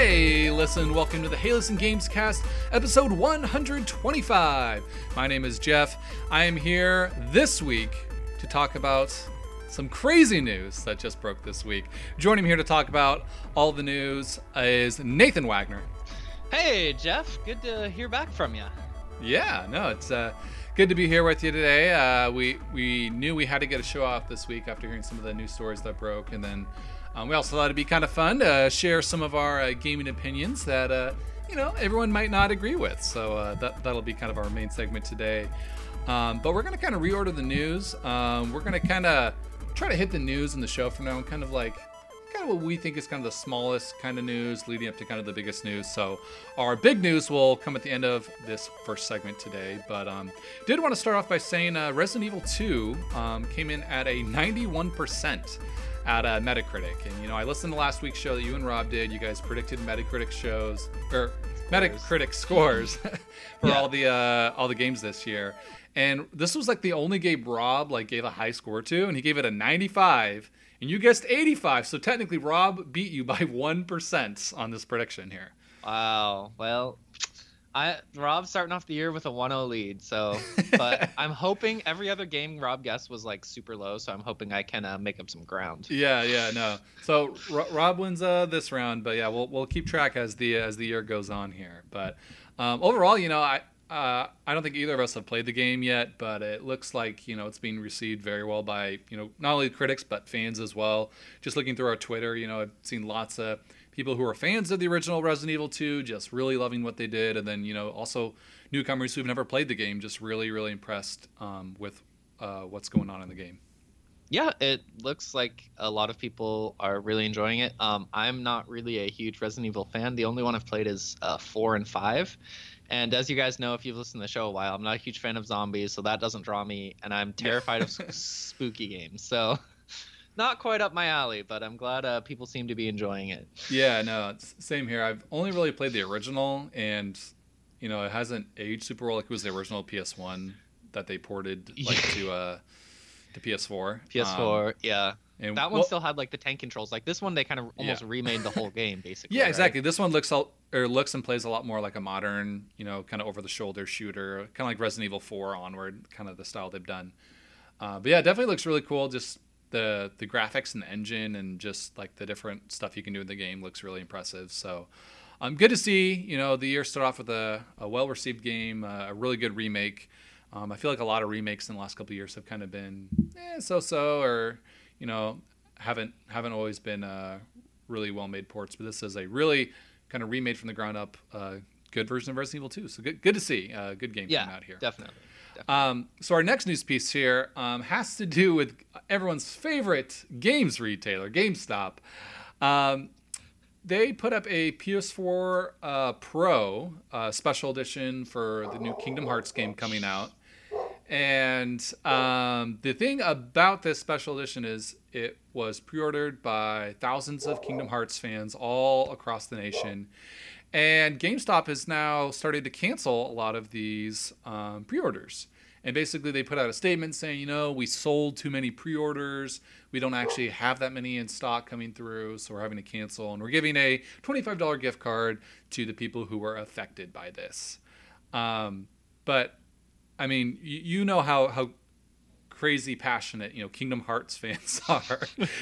Hey, listen, welcome to the Hey Listen Games Cast, episode 125. My name is Jeff. I am here this week to talk about some crazy news that just broke this week. Joining me here to talk about all the news is Nathan Wagner. Hey, Jeff. Good to hear back from you. Yeah, no, it's uh, good to be here with you today. Uh, we we knew we had to get a show off this week after hearing some of the news stories that broke, and then um, we also thought it'd be kind of fun to share some of our uh, gaming opinions that uh, you know everyone might not agree with. So uh, that that'll be kind of our main segment today. Um, but we're gonna kind of reorder the news. Um, we're gonna kind of try to hit the news in the show from now on, kind of like kind of what we think is kind of the smallest kind of news leading up to kind of the biggest news. So our big news will come at the end of this first segment today. But um, did want to start off by saying uh, Resident Evil 2 um, came in at a 91% at uh, Metacritic. And you know, I listened to last week's show that you and Rob did. You guys predicted Metacritic shows or Metacritic scores for Yeah. all the uh, all the games this year. And this was like the only game Rob like gave a high score to, and he gave it a 95, and you guessed 85. So technically, Rob beat you by one percent on this prediction here. Wow. Well, I Rob's starting off the year with a 1-0 lead, so but I'm hoping every other game Rob guessed was like super low, so I'm hoping I can uh, make up some ground. Yeah, yeah, no. So Ro- Rob wins uh, this round, but yeah, we'll we'll keep track as the as the year goes on here. But um, overall, you know, I uh, I don't think either of us have played the game yet, but it looks like you know it's being received very well by you know not only critics but fans as well. Just looking through our Twitter, you know, I've seen lots of people who are fans of the original Resident Evil 2 just really loving what they did, and then you know also newcomers who've never played the game just really really impressed um, with uh, what's going on in the game. Yeah, it looks like a lot of people are really enjoying it. Um, I'm not really a huge Resident Evil fan. The only one I've played is uh, four and five. And as you guys know, if you've listened to the show a while, I'm not a huge fan of zombies, so that doesn't draw me. And I'm terrified of spooky games, so not quite up my alley. But I'm glad uh, people seem to be enjoying it. Yeah, no, it's same here. I've only really played the original, and you know, it hasn't aged super well. Like it was the original PS1 that they ported like to uh to PS4. PS4, Um, yeah, and that one well- still had like the tank controls. Like this one, they kind of almost Yeah. remade the whole game, basically. Yeah, right? exactly. This one looks all, or looks and plays a lot more like a modern, you know, kind of over the shoulder shooter, kind of like Resident Evil 4 onward, kind of the style they've done. Uh, but yeah, it definitely looks really cool. Just the the graphics and the engine and just like the different stuff you can do in the game looks really impressive. So, um, good to see. You know, the year start off with a, a well received game, uh, a really good remake. Um, I feel like a lot of remakes in the last couple of years have kind of been eh, so so, or you know, haven't haven't always been uh, really well made ports. But this is a really kind of remade from the ground up, uh, good version of Resident Evil 2. So good good to see. Uh, good game Yeah, coming out here. definitely. Um, so our next news piece here um, has to do with everyone's favorite games retailer, GameStop. Um, they put up a PS4 uh, Pro uh, special edition for the new Kingdom Hearts game coming out. And um, the thing about this special edition is it was pre-ordered by thousands of Kingdom Hearts fans all across the nation. And GameStop has now started to cancel a lot of these um, pre-orders. And basically, they put out a statement saying, you know, we sold too many pre-orders. We don't actually have that many in stock coming through, so we're having to cancel. And we're giving a $25 gift card to the people who were affected by this. Um, but I mean, you, you know how how crazy passionate you know Kingdom Hearts fans are,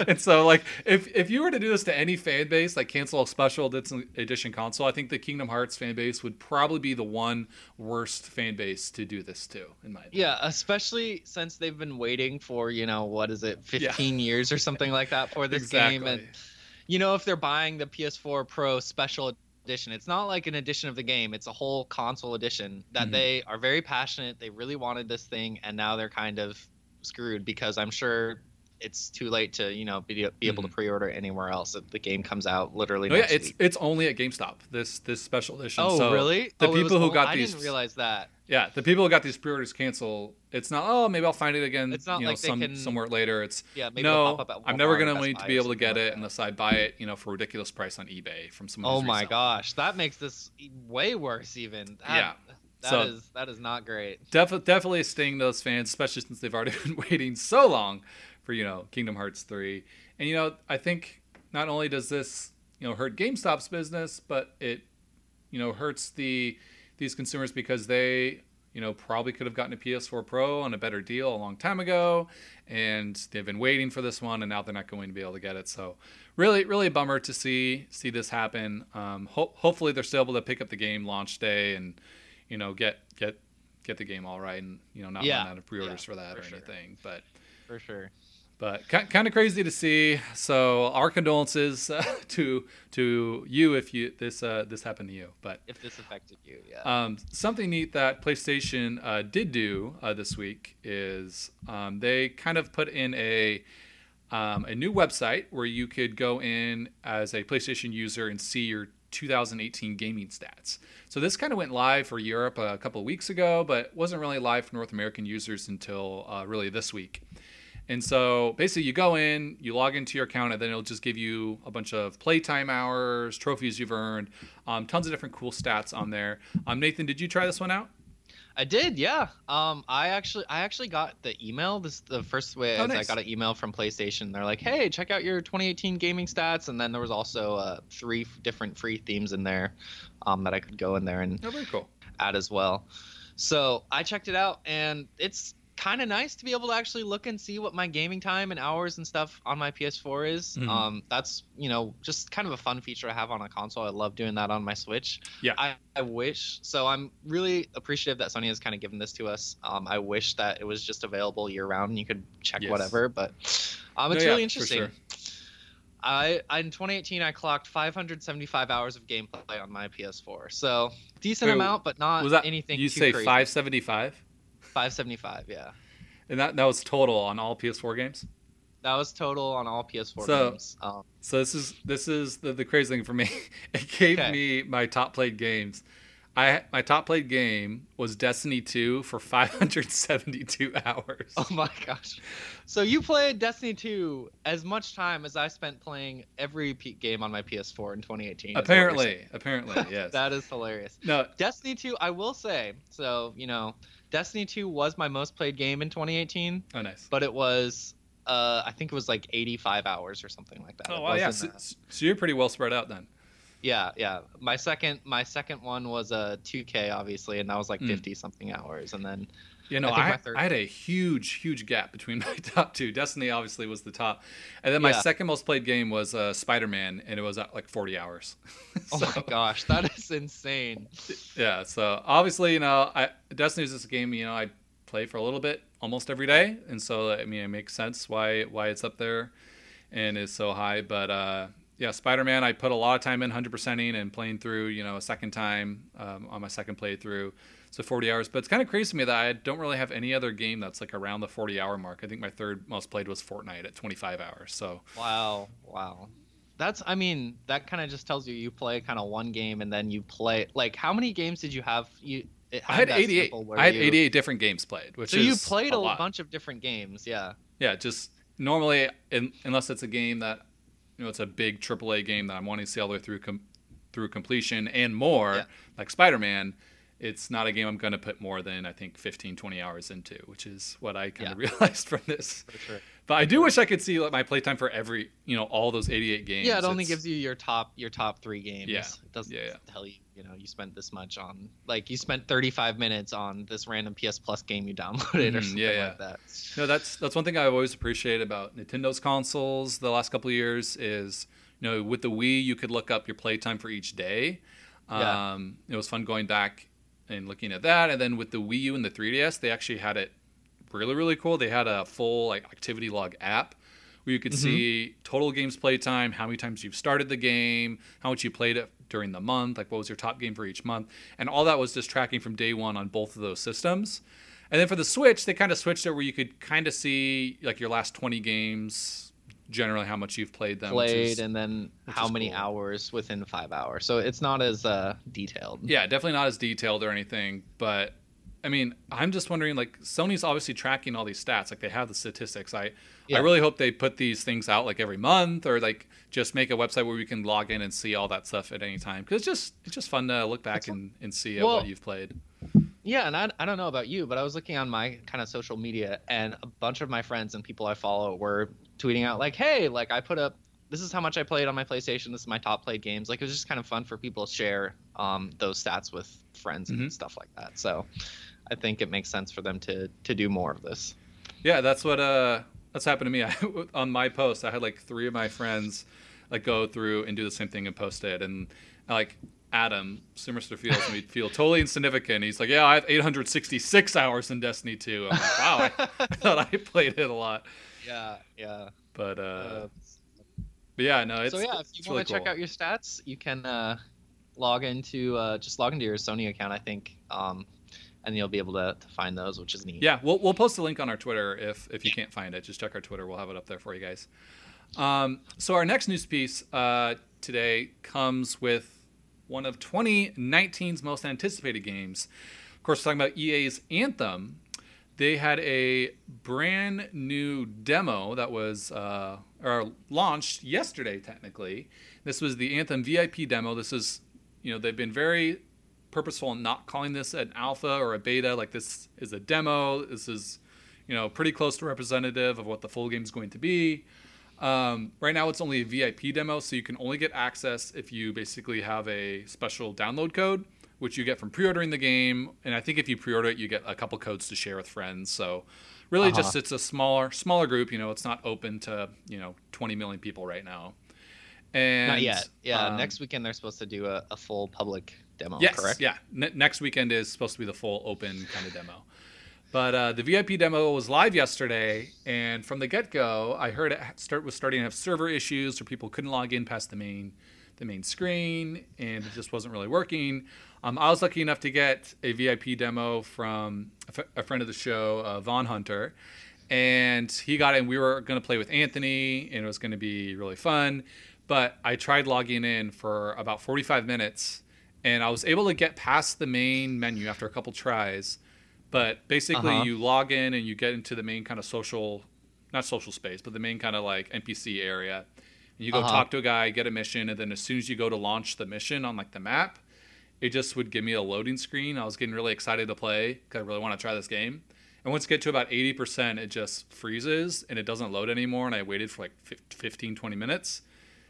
and so like if if you were to do this to any fan base, like cancel a special edition- console, I think the Kingdom Hearts fan base would probably be the one worst fan base to do this to, in my opinion. Yeah, especially since they've been waiting for, you know, what is it, 15 years or something like that for this game. And, you know, if they're buying the PS4 Pro special edition, it's not like an edition of the game, it's a whole console edition that Mhm. they are very passionate. They really wanted this thing, and now they're kind of screwed because I'm sure it's too late to, you know, be, be able to mm-hmm. pre order anywhere else if the game comes out literally No, yeah, it's week. it's only at GameStop. This this special edition. Oh, So really? The Oh, people who got I these, didn't realize that. yeah, the people who got these pre-orders cancel. It's not. Oh, maybe I'll find it again. It's not you know, like some can- somewhere later. It's Yeah, maybe no. pop up at I'm never gonna wait to be able to get it unless I buy it, you know, for a ridiculous price on eBay from someone. Oh my reselling gosh, that makes this way worse. Even That- Yeah. That is So- that is not great. Def- definitely sting those fans, especially since they've already been waiting so long for you know Kingdom Hearts three. And you know, I think not only does this you know hurt GameStop's business, but it you know hurts the these consumers because they you know probably could have gotten a PS4 Pro on a better deal a long time ago, and they've been waiting for this one, and now they're not going to be able to get it. So really, really a bummer to see see this happen. Um, ho- hopefully they're still able to pick up the game launch day and you know get get get the game all right and you know not Yeah. run out of pre-orders Yeah, for that for or sure. anything. But for sure. but kind of crazy to see. So our condolences uh, to to you if you this uh, this happened to you. But If this affected you, yeah. um, something neat that PlayStation uh, did do uh, this week is um, they kind of put in a um, a new website where you could go in as a PlayStation user and see your 2018 gaming stats. So this kind of went live for Europe a couple of weeks ago, but wasn't really live for North American users until uh, really this week. And so basically, you go in, you log into your account, and then it'll just give you a bunch of playtime hours, trophies you've earned, um, tons of different cool stats on there. Um, Nathan, did you try this one out? I did, yeah. Um, I actually, I actually got the email. This the first way Oh, is I got an email from PlayStation. They're like, "Hey, check out your 2018 gaming stats," and then there was also uh, three f- different free themes in there um, that I could go in there and Oh, cool. add as well. So I checked it out, and it's kind of nice to be able to actually look and see what my gaming time and hours and stuff on my PS4 is. Mhm. Um, that's you know just kind of a fun feature to have on a console. I love doing that on my Switch. Yeah. I, I wish. So I'm really appreciative that Sony has kind of given this to us. Um, I wish that it was just available year round and you could check Yes. whatever. But um, it's No, yeah, really for interesting. sure. I in 2018 I clocked 575 hours of gameplay on my PS4. So decent Wait, amount, but not Was that anything. you say crazy. 575? 575, yeah. And that, that was total on all PS4 games? That was total on all PS4 So- games. Um, So this is this is the, the crazy thing for me. It gave Okay. me my top played games. I my top played game was Destiny 2 for 572 hours. oh my gosh. So you played Destiny 2 as much time as I spent playing every game on my PS4 in 2018. is what you're saying. apparently, apparently, yes. that is hilarious. no, Destiny 2, I will say, so, you know, Destiny 2 was my most played game in 2018, oh nice. but it was, uh, I think it was like 85 hours or something like that. Oh wow, yeah. So, uh, so you're pretty well spread out then. yeah, yeah. My second, my second one was a 2K, obviously, and that was like Mm. 50 something hours. And then, You know, I I, I had a huge, huge gap between my top two. Destiny obviously was the top, and then my Yeah. second most played game was uh, Spider Man, and it was at like 40 hours. oh my gosh, that is insane. Yeah, so obviously, you know, I, Destiny is just a game you know I play for a little bit almost every day, and so I mean it makes sense why why it's up there and is so high. But uh, yeah, Spider Man, I put a lot of time in 100%ing and playing through, you know, a second time um, on my second playthrough, so 40 hours. But it's kind of crazy to me that I don't really have any other game that's like around the 40 hour mark. I think my third most played was Fortnite at 25 hours. So Wow, wow. That's, I mean, that kind of just tells you you play kind of one game and then you play. Like, how many games did you have? You, it I had 88. I had you- 88 different games played, which So you played a, lot. bunch of different games, yeah. Yeah, just normally, in, unless it's a game that you know it's a big AAA game that I'm wanting to see all the way through com- through completion and more, Yeah. like Spider-Man. It's not a game I'm going to put more than I think 15, 20 hours into, which is what I kind of realized from this. Sure. But I do wish I could see like, my playtime for every, you know, all those 88 games. Yeah, it only It's- gives you your top your top three games. Yeah. It doesn't Yeah, yeah. tell you, you know, you spent this much on like you spent 35 minutes on this random PS Plus game you downloaded or Mhm, something yeah, yeah. like that. No, that's that's one thing I've always appreciated about Nintendo's consoles the last couple of years is you know with the Wii you could look up your playtime for each day. Yeah. Um, it was fun going back and looking at that, and then with the Wii U and the 3DS, they actually had it really really cool. They had a full like activity log app where you could Mhm. see total games playtime, how many times you've started the game, how much you played it during the month, like what was your top game for each month, and all that was just tracking from day one on both of those systems. And then for the Switch, they kind of switched it where you could kind of see like your last 20 games, generally how much you've played them. which Played is- and then how many cool. hours within five hours. So it's not as uh, detailed. yeah, definitely not as detailed or anything, but I mean, I'm just wondering like Sony's obviously tracking all these stats, like they have the statistics. I Yeah. I really hope they put these things out like every month or like just make a website where we can log in and see all that stuff at any time because it's just it's just fun to look back and, and see Well- what you've played. Yeah, and I, I don't know about you, but I was looking on my kind of social media, and a bunch of my friends and people I follow were tweeting out like, "Hey, like I put up this is how much I played on my PlayStation. This is my top played games. Like it was just kind of fun for people to share um, those stats with friends and Mhm. stuff like that. So I think it makes sense for them to to do more of this. Yeah, that's what uh that's happened to me. I, on my post, I had like three of my friends like go through and do the same thing and post it, and like Adam Simmerster feels me feel totally insignificant. He's like, yeah, I have 866 hours in Destiny 2. I'm like, wow, I, I thought I played it a lot, yeah, yeah. but uh, Uh, but yeah, no, it's so yeah, if you want really to check cool. out your stats, you can uh, log into uh, just log into your Sony account, I think, um, and you'll be able to, to find those, which is neat. Yeah, we'll we'll post a link on our Twitter if if you can't find it. Just check our Twitter. We'll have it up there for you guys. Um, so our next news piece uh, today comes with one of 2019's most anticipated games. Of course, talking about EA's Anthem. They had a brand new demo that was uh, or launched yesterday. Technically, this was the Anthem VIP demo. This is, you know, they've been very purposeful in not calling this an alpha or a beta. Like this is a demo. This is, you know, pretty close to representative of what the full game is going to be. Um, right now, it's only a VIP demo, so you can only get access if you basically have a special download code, which you get from pre-ordering the game. And I think if you pre-order it, you get a couple codes to share with friends. So really, Uh-huh. just it's a smaller smaller group. You know, it's not open to you know 20 million people right now. And Not yet. Yeah, um, next weekend they're supposed to do a, a full public demo. Yes, correct? yeah. Ne- next weekend is supposed to be the full open kind of demo. But uh, the VIP demo was live yesterday, and from the get go, I heard it start was starting to have server issues, where people couldn't log in past the main the main screen, and it just wasn't really working. Um, I was lucky enough to get a VIP demo from a, f- a friend of the show, uh, Von Hunter, and he got it. And we were going to play with Anthony, and it was going to be really fun. But I tried logging in for about 45 minutes, and I was able to get past the main menu after a couple tries. But basically, Uh-huh. you log in and you get into the main kind of social, not social space, but the main kind of like NPC area. And you go Uh-huh. talk to a guy, get a mission, and then as soon as you go to launch the mission on like the map, it just would give me a loading screen. I was getting really excited to play because I really want to try this game. And once you get to about 80%, it just freezes and it doesn't load anymore. And I waited for like fif- 15, 20 minutes.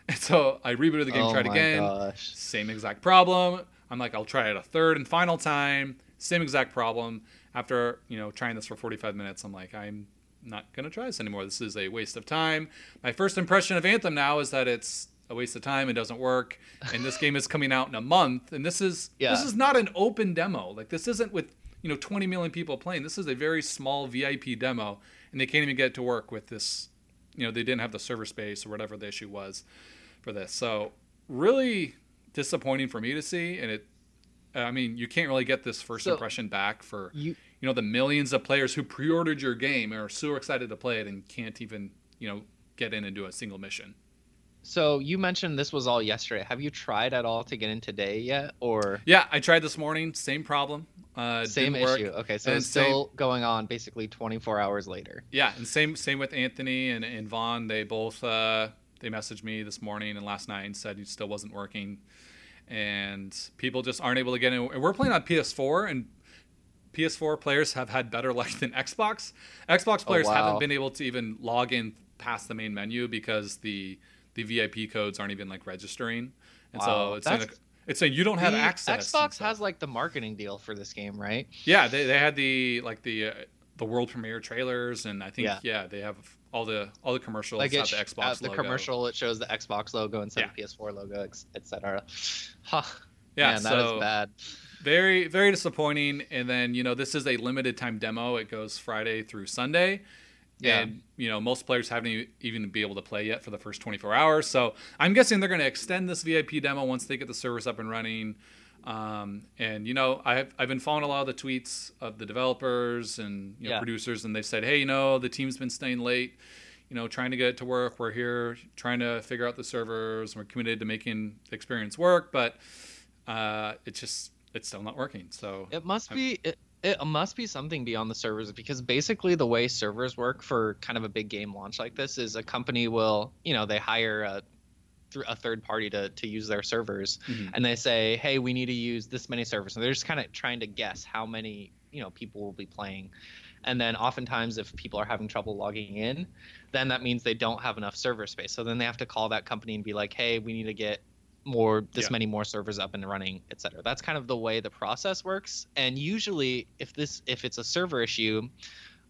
And so I rebooted the game, oh tried again. gosh. Same exact problem. I'm like, I'll try it a third and final time. Same exact problem. After you know trying this for 45 minutes, I'm like, I'm not gonna try this anymore. This is a waste of time. My first impression of Anthem now is that it's a waste of time. It doesn't work. And this game is coming out in a month. And this is Yeah. this is not an open demo. Like this isn't with you know 20 million people playing. This is a very small VIP demo, and they can't even get it to work with this. You know, they didn't have the server space or whatever the issue was for this. So really disappointing for me to see. And it, I mean, you can't really get this first So- impression back for You you know the millions of players who pre-ordered your game and are so excited to play it and can't even you know get in and do a single mission. So you mentioned this was all yesterday. Have you tried at all to get in today yet, or Yeah, I tried this morning. Same problem. Uh, same issue? Okay, so And it's same- still going on basically 24 hours later. Yeah, and same same with Anthony and, and Vaughn. They both uh, they messaged me this morning and last night and said it still wasn't working, and people just aren't able to get in. And we're playing on PS4, and PS4 players have had better luck than Xbox. Xbox players wow. haven't been able to even log in past the main menu because the the VIP codes aren't even like registering, and so it's saying, it's saying you don't have access. Xbox has like the marketing deal for this game, right? Yeah, they, they had the like the uh, the world premiere trailers, and I think yeah, Yeah. they have all the all the commercials. like it the Xbox uh, the logo. commercial it shows the Xbox logo instead of PS4 logo, etc. Huh. Yeah, Man, so is bad. very very disappointing. And then you know this is a limited time demo. It goes Friday through Sunday. Yeah. And you know most players haven't even be able to play yet for the first 24 hours. So I'm guessing they're going to extend this VIP demo once they get the servers up and running. Um, and you know I've I've been following a lot of the tweets of the developers and you know, Yeah. producers, and they've said, hey, you know the team's been staying late. You know, trying to get it to work. We're here trying to figure out the servers. We're committed to making the experience work, but uh, it's just it's still not working. So It must I'm- be it, it must be something beyond the servers because basically the way servers work for kind of a big game launch like this is a company will you know they hire a a third party to, to use their servers Mhm. and they say hey we need to use this many servers. And they're just kind of trying to guess how many you know people will be playing. And then oftentimes if people are having trouble logging in then that means they don't have enough server space. So then they have to call that company and be like hey we need to get more this yeah. many more servers up and running etc that's kind of the way the process works and usually if this if it's a server issue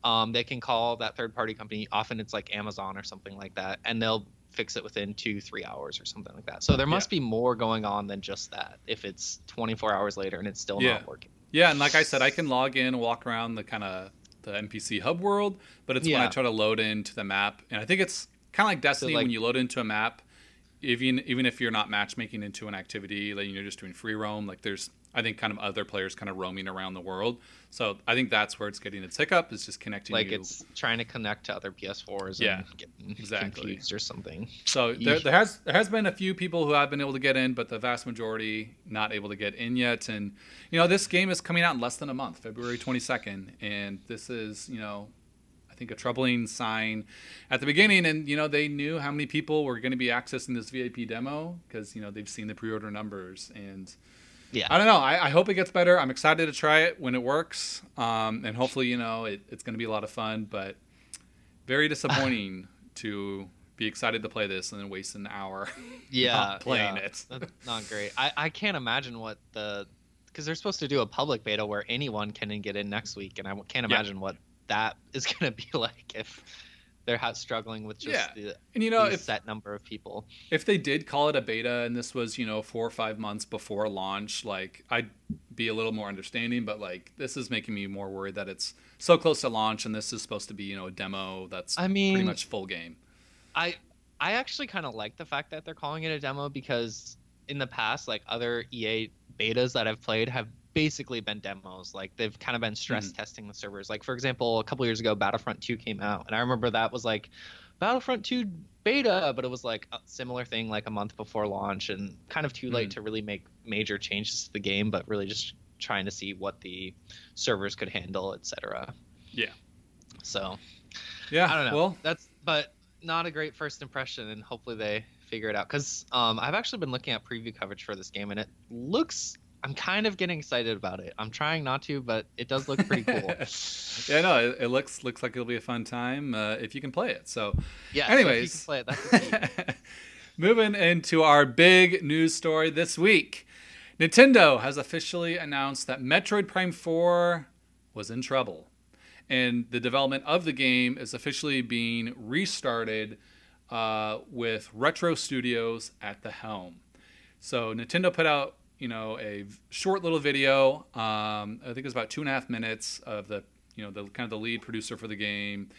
um, they can call that third party company often it's like amazon or something like that and they'll fix it within two three hours or something like that so there must yeah. be more going on than just that if it's 24 hours later and it's still yeah. not working yeah and like i said i can log in and walk around the kind of the npc hub world but it's when i try to load into the map and i think it's kind of like destiny so like, when you load into a map even even if you're not matchmaking into an activity, like you're just doing free roam, like there's I think kind of other players kind of roaming around the world. So I think that's where it's getting its hiccup is just connecting. Like you. it's trying to connect to other PS4s. Yeah, exactly. Confused or something. So there, there, has there has been a few people who have been able to get in, but the vast majority not able to get in yet. And you know this game is coming out in less than a month, February 22nd, and this is you know think a troubling sign at the beginning. And you know they knew how many people were going to be accessing this VIP demo because you know they've seen the pre-order numbers and. Yeah, I don't know. I, I, hope it gets better. I'm excited to try it when it works, um, and hopefully, you know, it, it's going to be a lot of fun. But very disappointing to be excited to play this and then waste an hour. Yeah, playing yeah. it. That's not great. I, I can't imagine what the because they're supposed to do a public beta where anyone can get in next week, and I can't imagine yeah. what that is going to be like if they're struggling with just yeah. the, and you know if, set number of people. If they did call it a beta and this was you know four or five months before launch, like I'd be a little more understanding. But like this is making me more worried that it's so close to launch and this is supposed to be you know a demo that's I mean pretty much full game. I I actually kind of like the fact that they're calling it a demo because in the past like other EA betas that I've played have basically been demos. Like they've kind of been stress mm. testing the servers. Like for example, a couple years ago, Battlefront 2 came out, and I remember that was like Battlefront 2 beta, but it was like a similar thing like a month before launch, and kind of too late mm. to really make major changes to the game, but really just trying to see what the servers could handle, etc. Yeah. So. Yeah. I don't know. Well, that's but not a great first impression, and hopefully they figure it out because um, I've actually been looking at preview coverage for this game, and it looks I'm kind of getting excited about it. I'm trying not to, but it does look pretty cool. yeah, no, it, it, looks looks like it'll be a fun time uh, if you can play it. So, yeah. Anyways, so play it, that's moving into our big news story this week, Nintendo has officially announced that Metroid Prime 4 was in trouble, and the development of the game is officially being restarted uh, with Retro Studios at the helm. So Nintendo put out you know a short little video. Um, I think it was about two and a half minutes of the you know the kind of the lead producer for the game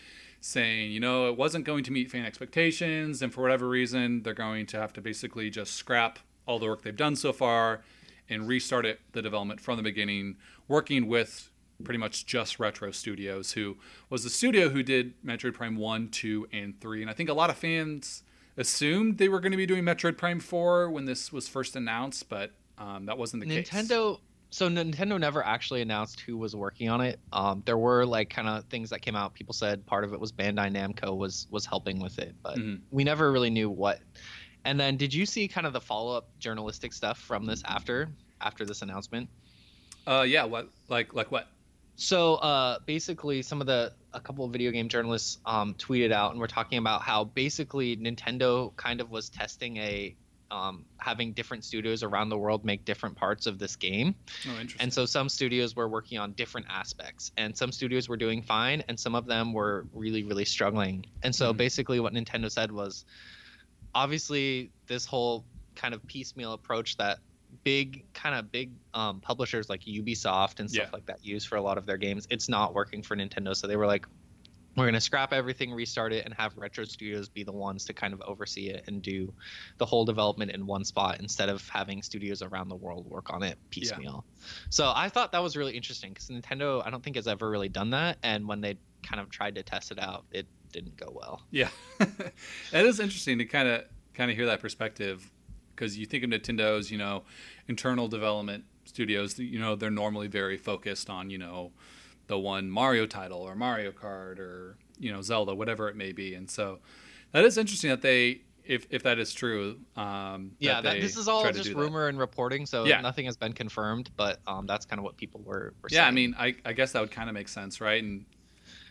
saying you know it wasn't going to meet fan expectations and for whatever reason they're going to have to basically just scrap all the work they've done so far and restart it the development from the beginning working with pretty much just retro studios who was the studio who did metroid prime 1 2 and 3 and i think a lot of fans assumed they were going to be doing metroid prime 4 when this was first announced but um, that wasn't the Nintendo, case. Nintendo. So Nintendo never actually announced who was working on it. Um, there were like kind of things that came out. People said part of it was Bandai Namco was was helping with it, but mm-hmm. we never really knew what. And then, did you see kind of the follow up journalistic stuff from this after after this announcement? Uh, yeah. What like like what? So uh, basically, some of the a couple of video game journalists um, tweeted out and were talking about how basically Nintendo kind of was testing a um, having different studios around the world make different parts of this game. Oh, and so some studios were working on different aspects, and some studios were doing fine, and some of them were really, really struggling. And so mm-hmm. basically, what Nintendo said was obviously, this whole kind of piecemeal approach that big kind of big um, publishers like Ubisoft and stuff yeah. like that use for a lot of their games. It's not working for Nintendo, so they were like, we're going to scrap everything, restart it, and have Retro Studios be the ones to kind of oversee it and do the whole development in one spot instead of having studios around the world work on it piecemeal. Yeah. So I thought that was really interesting because Nintendo, I don't think has ever really done that, and when they kind of tried to test it out, it didn't go well. Yeah, it is interesting to kind of kind of hear that perspective because you think of Nintendo's, you know, internal development studios. You know, they're normally very focused on, you know the one Mario title or Mario Kart or you know Zelda, whatever it may be. And so that is interesting that they if if that is true. Um, yeah, that that, this is all just rumor and reporting, so yeah. nothing has been confirmed. But um, that's kind of what people were. were yeah, saying. I mean, I, I guess that would kind of make sense, right? And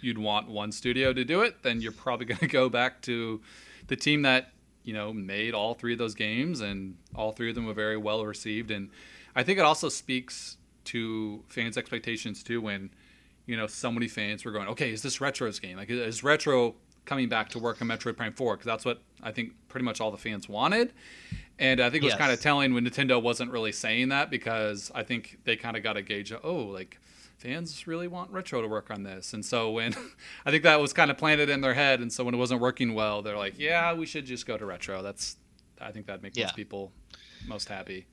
you'd want one studio to do it, then you're probably going to go back to the team that you know made all three of those games, and all three of them were very well received. And I think it also speaks to fans' expectations too when you know so many fans were going, okay, is this Retro's game? Like, is Retro coming back to work on Metroid Prime 4? Because that's what I think pretty much all the fans wanted. And I think it was Yes. kind of telling when Nintendo wasn't really saying that because I think they kind of got a gauge of, oh, like fans really want Retro to work on this. And so when I think that was kind of planted in their head. And so when it wasn't working well, they're like, yeah, we should just go to Retro. That's, I think that makes Yeah. most people most happy.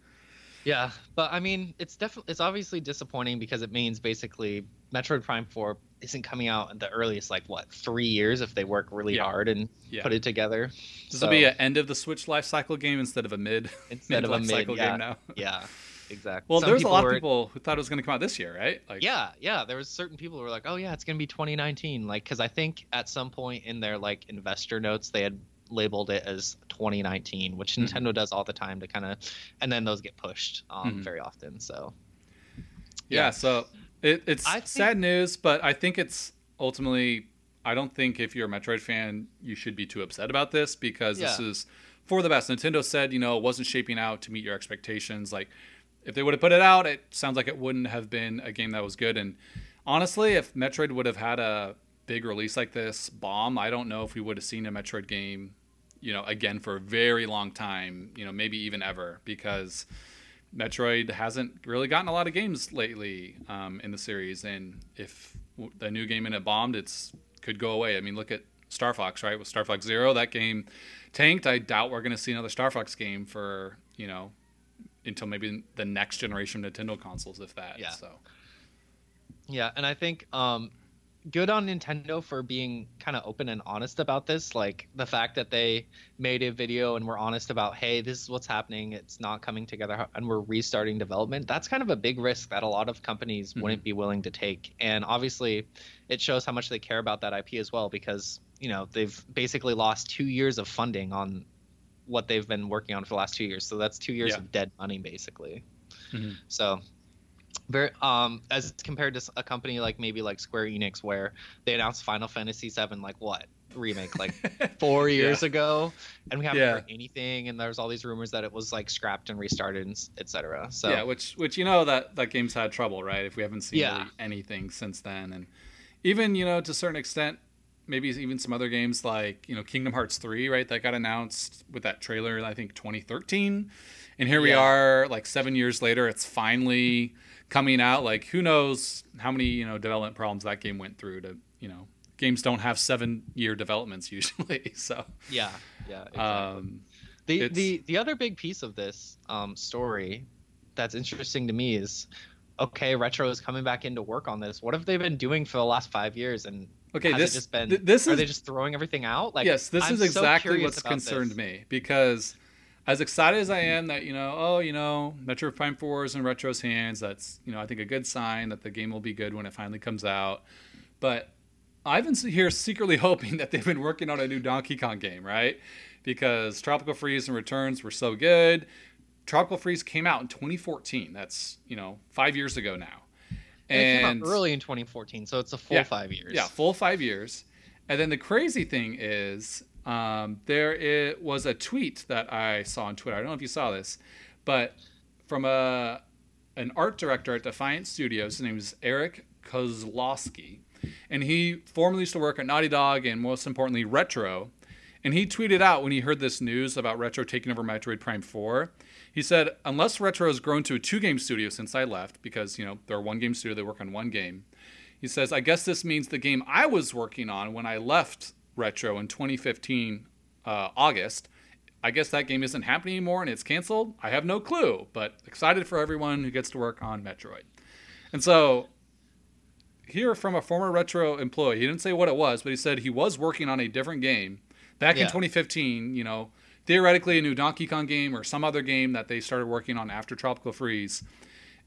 Yeah, but I mean, it's definitely it's obviously disappointing because it means basically Metroid Prime 4 isn't coming out in the earliest like what three years if they work really Yeah. hard and Yeah. put it together. This So, will be an end of the Switch life cycle game instead of a mid, instead of a mid cycle yeah, game now. yeah, exactly. Well, Some there's a lot were- of people who thought it was going to come out this year, right? Like, Yeah, yeah. There was certain people who were like, "Oh yeah, it's gonna be 2019." Like, because I think at some point in their like investor notes they had labeled it as 2019, which Mhm. Nintendo does all the time to kind of, and then those get pushed um, Mhm. very often. So Yeah, so it, it's I think- sad news, but I think it's ultimately. I don't think if you're a Metroid fan, you should be too upset about this because this is for the best. Nintendo said, you know, it wasn't shaping out to meet your expectations. Like, if they would have put it out, it sounds like it wouldn't have been a game that was good. And honestly, if Metroid would have had a big release like this, bomb, I don't know if we would have seen a Metroid game, you know, again for a very long time, you know, maybe even ever, because Metroid hasn't really gotten a lot of games lately um, in the series, and if the new game in it bombed, it's could go away. I mean, look at Star Fox, right? With Star Fox Zero, that game tanked. I doubt we're going to see another Star Fox game for you know until maybe the next generation of Nintendo consoles, if that. Yeah. So yeah, and I think um, good on Nintendo for being kind of open and honest about this. Like the fact that they made a video and were honest about, hey, this is what's happening. It's not coming together, and we're restarting development. That's kind of a big risk that a lot of companies Mhm. wouldn't be willing to take. And obviously, it shows how much they care about that IP as well, because you know they've basically lost two years of funding on what they've been working on for the last two years. So that's two years Yeah. of dead money, basically. Mhm. So very um as compared to a company like maybe like Square Enix where they announced Final Fantasy VII like what remake like four years ago and we haven't Yeah. heard anything and there's all these rumors that it was like scrapped and restarted and etc. So yeah, which which you know that that game's had trouble, right? If we haven't seen Yeah. really anything since then, and even you know to a certain extent, maybe even some other games like you know Kingdom Hearts three, right? That got announced with that trailer, I think 2013, and here we are, like seven years later, it's finally coming out. Like who knows how many you know development problems that game went through to you know games don't have seven year developments usually, so yeah, yeah. Exactly. um, the the the other big piece of this um story that's interesting to me is okay, Retro is coming back into work on this. What have they been doing for the last five years and okay, has this it just been th- this are is they just throwing everything out? Like yes, this I'm is exactly curious what's concerned this. me because as excited as I am that you know, oh, you know, Metroid Prime Four is in Retro's hands. That's you know, I think a good sign that the game will be good when it finally comes out. But I've been here secretly hoping that they've been working on a new Donkey Kong game, right? Because Tropical Freeze and Returns were so good. Tropical Freeze came out in 2014. That's you know five years ago now. And it came out early in 2014, so it's a full Yeah. five years. yeah, full five years. And then the crazy thing is, um, there it was a tweet that I saw on Twitter. I don't know if you saw this, but from a an art director at Defiant Studios. His name is Eric Kozlowski, and he formerly used to work at Naughty Dog and most importantly Retro. And he tweeted out when he heard this news about Retro taking over Metroid Prime 4. He said, unless Retro has grown to a two game studio since I left, because, you know, they're a one game studio, they work on one game. He says, I guess this means the game I was working on when I left Retro in 2015, uh, August. I guess that game isn't happening anymore and it's canceled. I have no clue, but excited for everyone who gets to work on Metroid. And so, here from a former Retro employee, he didn't say what it was, but he said he was working on a different game back in 2015, you know, theoretically a new Donkey Kong game or some other game that they started working on after Tropical Freeze.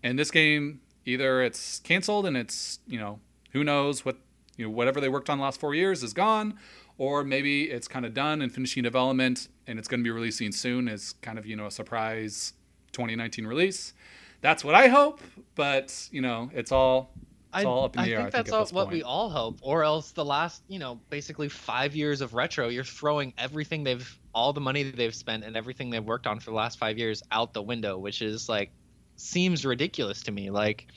And this game, either it's canceled and it's, you know, who knows what you know whatever they worked on the last four years is gone, or maybe it's kind of done and finishing development and it's going to be releasing soon as kind of you know a surprise 2019 release. That's what I hope, but you know it's all it's I, all up in the I air. think I think that's all, what point. we all hope, or else the last, you know, basically five years of retro, you're throwing everything they've, all the money that they've spent and everything they've worked on for the last five years out the window, which is like, seems ridiculous to me. Like,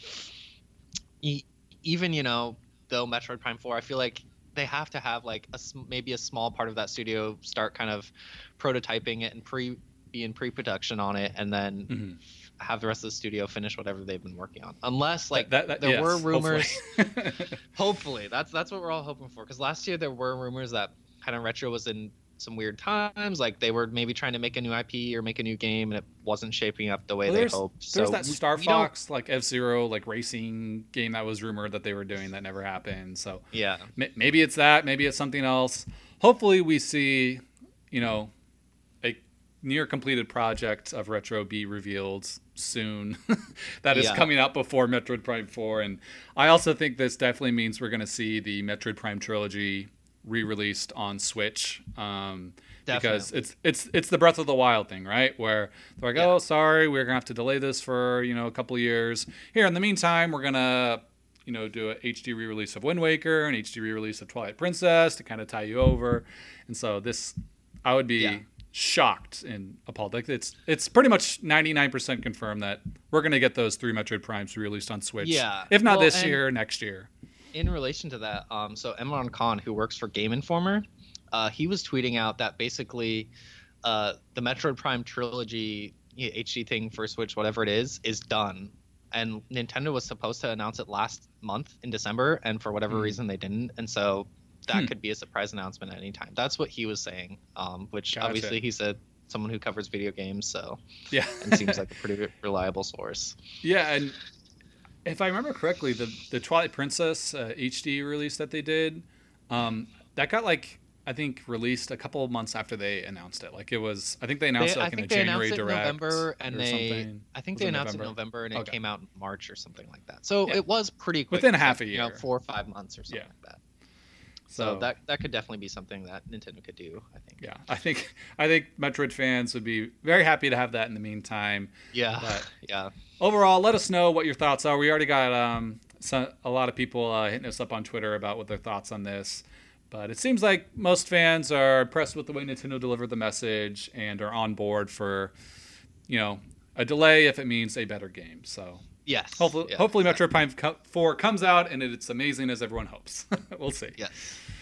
e- even you know, though Metroid Prime Four, I feel like they have to have like a maybe a small part of that studio start kind of prototyping it and pre be in pre-production on it, and then Mhm. have the rest of the studio finish whatever they've been working on. Unless like That- that- there yes, were rumors. hopefully. Hopefully, that's that's what we're all hoping for. Because last year there were rumors that kind of retro was in some weird times, like they were maybe trying to make a new IP or make a new game, and it wasn't shaping up the way Well, they there's, hoped. there's so that Star we Fox like F Zero like racing game that was rumored that they were doing that never happened. So Yeah, M- maybe it's that maybe it's something else hopefully we see you know a near completed project of retro be revealed soon that is Yeah. coming out before metroid prime 4 and i also think this definitely means we're going to see the metroid prime trilogy re-released on switch um, because it's it's it's the breath of the wild thing right where they're like Yeah. oh sorry we're gonna have to delay this for you know a couple of years here in the meantime we're gonna you know, do a HD re-release of Wind Waker and HD re-release of Twilight Princess to kind of tie you over. And so this, I would be Yeah. shocked and appalled. Like it's it's pretty much 99% confirmed that we're gonna get those three Metroid Primes re released on Switch. Yeah. If not Well, this and- year, next year. In relation to that, um, so Imran Khan, who works for Game Informer, uh, he was tweeting out that basically uh, the Metroid Prime trilogy HD thing for Switch, whatever it is, is done. And Nintendo was supposed to announce it last month in December, and for whatever Hmm. reason they didn't. And so that Hmm. could be a surprise announcement at any time. That's what he was saying. Um, which Gotcha. obviously he's a someone who covers video games, so Yeah. and seems like a pretty reliable source. Yeah, and if I remember correctly, the the Twilight Princess uh, HD release that they did, um, that got like I think released a couple of months after they announced it. Like it was, I think they announced They- it I like in a they January announced it direct November, and or they something. I think Was they announced it in November? And it Okay. came out in March or something like that. So Yeah. it was pretty quick, Within half a year, you know, four or five months or something Yeah. like that. So, that that could definitely be something that Nintendo could do. I think. yeah, I think I think Metroid fans would be very happy to have that in the meantime. Yeah. But- yeah. Overall, let us know what your thoughts are. We already got um, some, a lot of people uh, hitting us up on Twitter about what their thoughts on this. But it seems like most fans are impressed with the way Nintendo delivered the message and are on board for, you know, a delay if it means a better game. So Yes. hopefully, yeah, hopefully. Metroid Prime 4 comes out and it's amazing as everyone hopes. we'll see. Yes.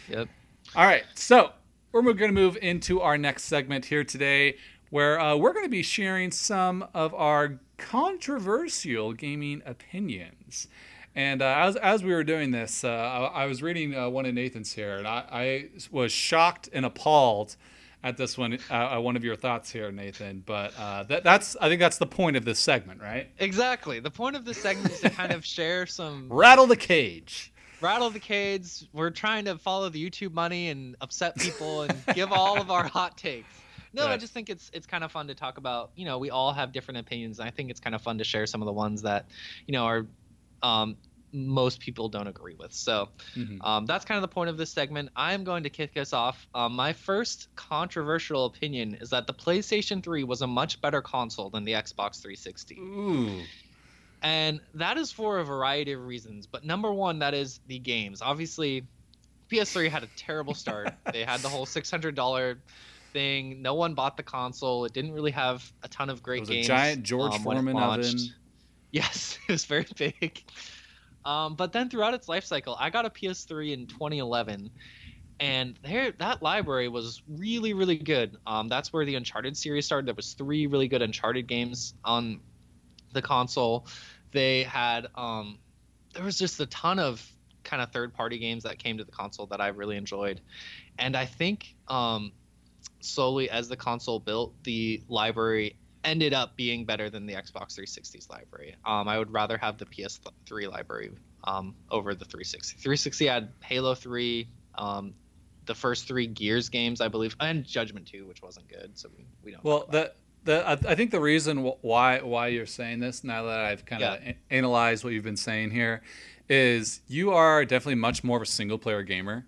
Yep. All right, so we're going to move into our next segment here today, where uh, we're going to be sharing some of our controversial gaming opinions. And uh, as, as we were doing this, uh, I, I was reading uh, one of Nathan's here, and I, I was shocked and appalled at this one. Uh, uh, one of your thoughts here, Nathan. But uh, that, that's I think that's the point of this segment, right? Exactly. The point of this segment is to kind of share some Rattle the cage. rattle the cage. We're trying to follow the YouTube money and upset people and give all of our hot takes. No, I just think it's it's kind of fun to talk about. You know, we all have different opinions, and I think it's kind of fun to share some of the ones that, you know, are um, most people don't agree with. So Mhm. um, that's kind of the point of this segment. I'm going to kick us off. Um, my first controversial opinion is that the PlayStation 3 was a much better console than the Xbox 360. Ooh. And that is for a variety of reasons. But number one, that is the games. Obviously, PS3 had a terrible start. they had the whole $600 thing. No one bought the console. It didn't really have a ton of It great was games. a giant George um, Foreman oven. Yes, it was very big. Um, but then throughout its life cycle, I got a PS3 in 2011, and there that library was really really good. Um, that's where the Uncharted series started. There was three really good Uncharted games on the console. They had um, there was just a ton of kind of third party games that came to the console that I really enjoyed, and I think um, slowly as the console built, the library ended up being better than the Xbox 360's library. Um, I would rather have the PS3 library um, over the 360. 360 had Halo 3, um, the first three Gears games, I believe, and Judgment 2, which wasn't good, so we, we don't. Well, the the I think the reason why why you're saying this now that I've kind of Yeah. analyzed what you've been saying here is you are definitely much more of a single player gamer,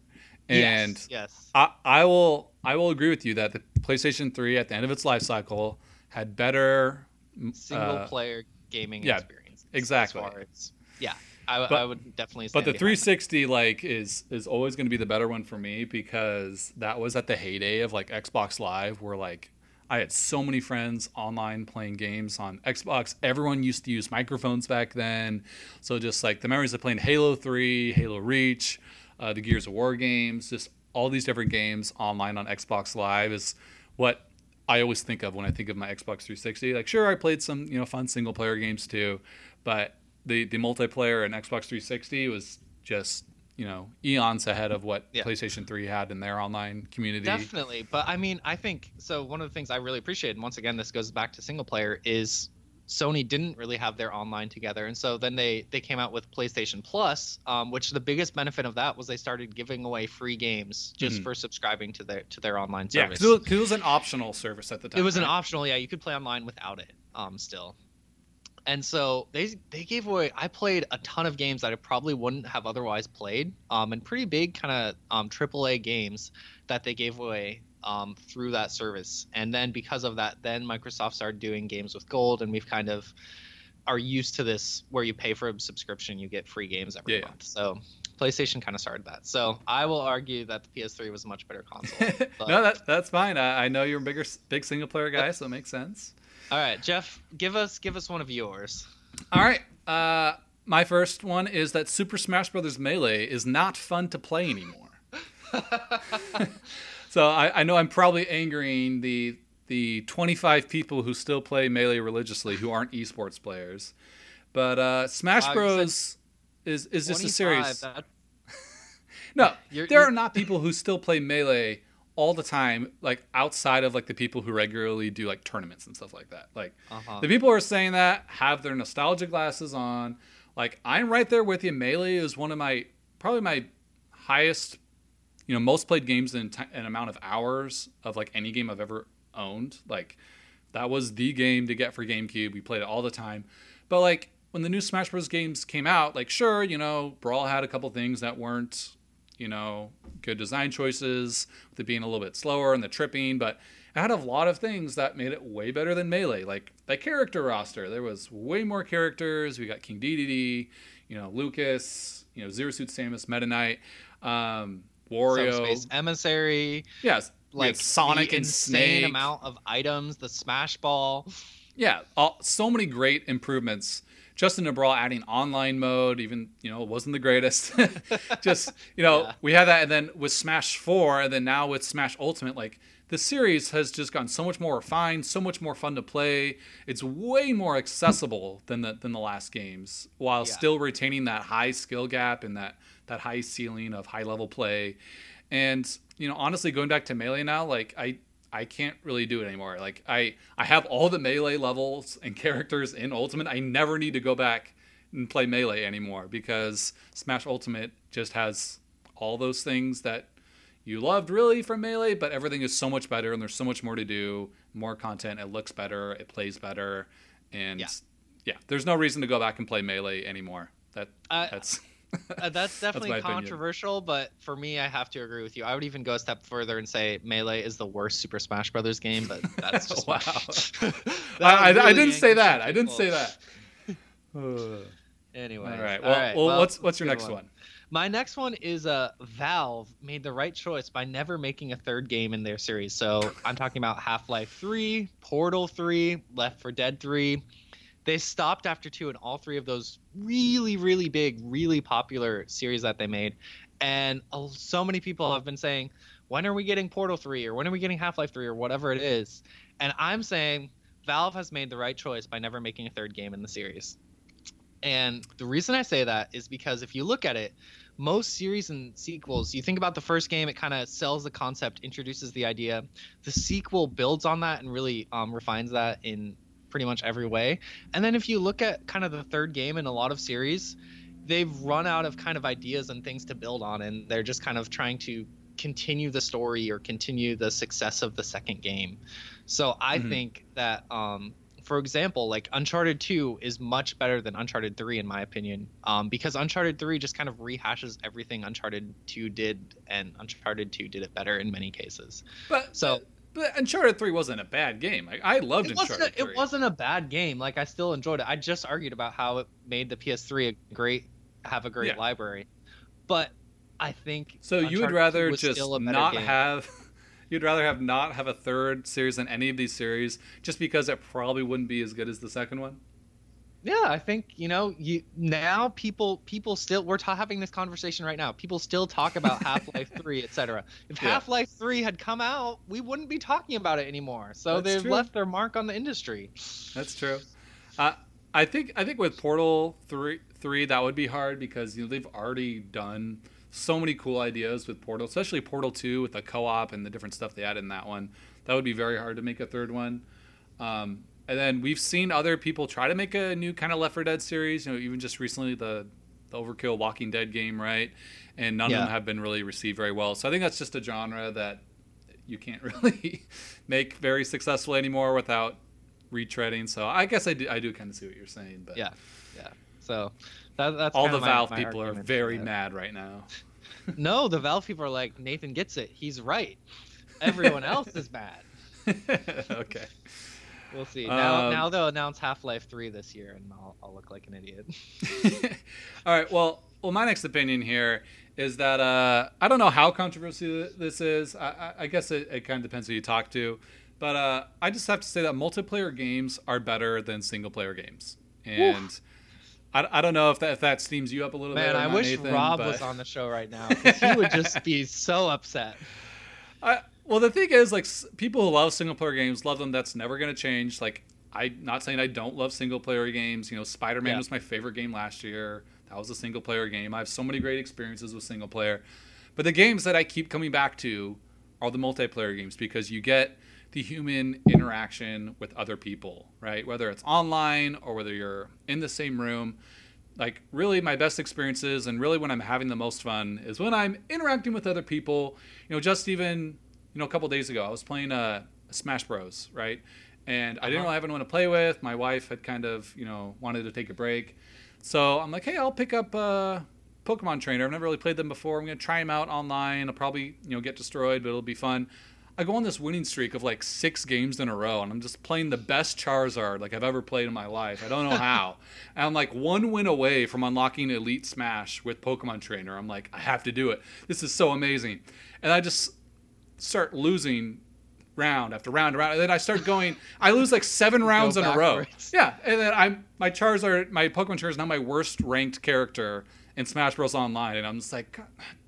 and yes, yes. I, I will I will agree with you that the PlayStation 3 at the end of its life cycle had better single uh, player gaming yeah, experience. exactly. As far as, yeah, I, But- I would definitely. But the behind that. 360 like is is always going to be the better one for me because that was at the heyday of like Xbox Live where like I had so many friends online playing games on Xbox. Everyone used to use microphones back then. So just like the memories of playing Halo 3, Halo Reach, uh, the Gears of War games, just all these different games online on Xbox Live is what I always think of when I think of my Xbox 360. Like, sure, I played some you know fun single player games too, but the the multiplayer in Xbox 360 was just you know eons ahead of what Yeah. PlayStation 3 had in their online community. Definitely, but I mean, I think so. One of the things I really appreciate, and once again, this goes back to single player, is Sony didn't really have their online together, and so then they they came out with PlayStation Plus, um, which the biggest benefit of that was they started giving away free games just Mhm. for subscribing to their to their online Yeah, service. because it, was- 'cause it was an optional service at the time. it was an optional, yeah. You could play online without it, um, still. And so they they gave away. I played a ton of games that I probably wouldn't have otherwise played, um, and pretty big kind of um, AAA games that they gave away um, through that service. And then because of that, then Microsoft started doing games with gold, and we've kind of are used to this where you pay for a subscription, you get free games every Yeah, month. So PlayStation kind of started that. So I will argue that the PS3 was a much better console. no, that that's fine. I, I know you're a bigger big single player guy, so it makes sense. All right, Jeff, give us give us one of yours. All right. Uh, my first one is that Super Smash Bros. Melee is not fun to play anymore. so I, I know I'm probably angering the the 25 people who still play Melee religiously who aren't esports players, but uh, Smash Wow, Bros. is is just a 25, series. that- No, You're- there you- are not people who still play melee all the time, like outside of like the people who regularly do like tournaments and stuff like that. Like uh-huh. the people who are saying that have their nostalgia glasses on. Like I'm right there with you. Melee is one of my probably my highest, you know, most played games in ti an amount of hours of like any game I've ever owned. Like that was the game to get for GameCube. We played it all the time. But like when the new Smash Bros. games came out, like sure, you know, Brawl had a couple things that weren't, you know, good design choices, with it being a little bit slower and the tripping, but it had a lot of things that made it way better than Melee. Like that character roster, there was way more characters. We got King Dedede, you know, Lucas, you know, Zero Suit Samus, Meta Knight, um, Wario. Subspace Emissary, Yes, like Sonic and insane Snake. amount of items, the Smash Ball. Yeah, all, so many great improvements. Justin Brawl adding online mode, even you know, it wasn't the greatest. Just you know, Yeah. we had that, and then with Smash Four, and then now with Smash Ultimate, like the series has just gotten so much more refined, so much more fun to play. It's way more accessible than the than the last games, while Yeah. still retaining that high skill gap and that that high ceiling of high level play. And you know, honestly, going back to melee now, like I I can't really do it anymore. Like I I have all the melee levels and characters in Ultimate. I never need to go back and play melee anymore because Smash Ultimate just has all those things that you loved really from melee, but everything is so much better and there's so much more to do, more content, it looks better, it plays better, and Yeah. yeah, there's no reason to go back and play melee anymore. That Uh, that's Uh, that's definitely opinion. controversial, but for me, I have to agree with you. I would even go a step further and say Melee is the worst Super Smash Brothers game, but that's just Wow. That I, I, would I didn't say that. I didn't say that. Anyway, all right. Well, well, what's what's your next one? My next one is uh, Valve made the right choice by never making a third game in their series. So I'm talking about Half Life 3, Portal 3, Left 4 Dead 3. They stopped after two in all three of those really, really big, really popular series that they made. And so many people have been saying, when are we getting Portal 3 or when are we getting Half Life 3 or whatever it is? And I'm saying Valve has made the right choice by never making a third game in the series. And the reason I say that is because if you look at it, most series and sequels, you think about the first game, it kind of sells the concept, introduces the idea. The sequel builds on that and really um, refines that in pretty much every way. And then if you look at kind of the third game in a lot of series, they've run out of kind of ideas and things to build on, and they're just kind of trying to continue the story or continue the success of the second game. So I Mhm. think that um, for example, like Uncharted 2 is much better than Uncharted 3 in my opinion, um, because Uncharted 3 just kind of rehashes everything Uncharted 2 did, and Uncharted 2 did it better in many cases. But so. But Uncharted 3 wasn't a bad game. Like, I loved it Uncharted a, It wasn't a bad game. Like I still enjoyed it. I just argued about how it made the PS3 a great have a great yeah. library. But I think So Uncharted you would rather just not game. have you'd rather have not have a third series than any of these series just because it probably wouldn't be as good as the second one yeah i think you know you now people people still we're ta- having this conversation right now people still talk about half-life 3 etc if yeah. half-life 3 had come out we wouldn't be talking about it anymore so that's they've true. left their mark on the industry that's true uh, i think i think with portal 3 3 that would be hard because you know they've already done so many cool ideas with Portal, especially Portal 2 with the co-op and the different stuff they added in that one. That would be very hard to make a third one. Um, and then we've seen other people try to make a new kind of Left 4 Dead series. You know, even just recently the, the Overkill Walking Dead game, right? And none yeah. of them have been really received very well. So I think that's just a genre that you can't really make very successful anymore without retreading. So I guess I do, I do kind of see what you're saying, but yeah, yeah. So that, that's all the my, Valve my people are very mad right now. no, the Valve people are like Nathan gets it. He's right. Everyone else is mad. okay. We'll see. Now, um, now they'll announce Half Life Three this year, and I'll, I'll look like an idiot. all right. Well, well, my next opinion here is that uh, I don't know how controversial this is. I, I, I guess it, it, kind of depends who you talk to, but uh, I just have to say that multiplayer games are better than single player games, and. Oof I, I don't know if that if that steams you up a little Man, bit. Man, I wish Nathan, Rob but... was on the show right now he would just be so upset. I, well, the thing is, like, people who love single player games love them. That's never going to change. Like, I'm not saying I don't love single player games. You know, Spider Man yeah. was my favorite game last year. That was a single player game. I have so many great experiences with single player. But the games that I keep coming back to are the multiplayer games because you get the human interaction with other people, right? Whether it's online or whether you're in the same room. Like, really, my best experiences and really when I'm having the most fun is when I'm interacting with other people. You know, just even, you know, a couple days ago, I was playing uh, Smash Bros, right? And I uh-huh. didn't really have anyone to play with. My wife had kind of, you know, wanted to take a break. So I'm like, hey, I'll pick up uh, Pokemon Trainer. I've never really played them before. I'm going to try them out online. I'll probably, you know, get destroyed, but it'll be fun. I go on this winning streak of like six games in a row, and I'm just playing the best Charizard like I've ever played in my life. I don't know how. and I'm like one win away from unlocking Elite Smash with Pokemon Trainer. I'm like, I have to do it. This is so amazing. And I just start losing round after round round. And then I start going. I lose like seven rounds in a row. Yeah, and then I'm my Charizard, my Pokemon Trainer is now my worst ranked character in Smash Bros. Online, and I'm just like,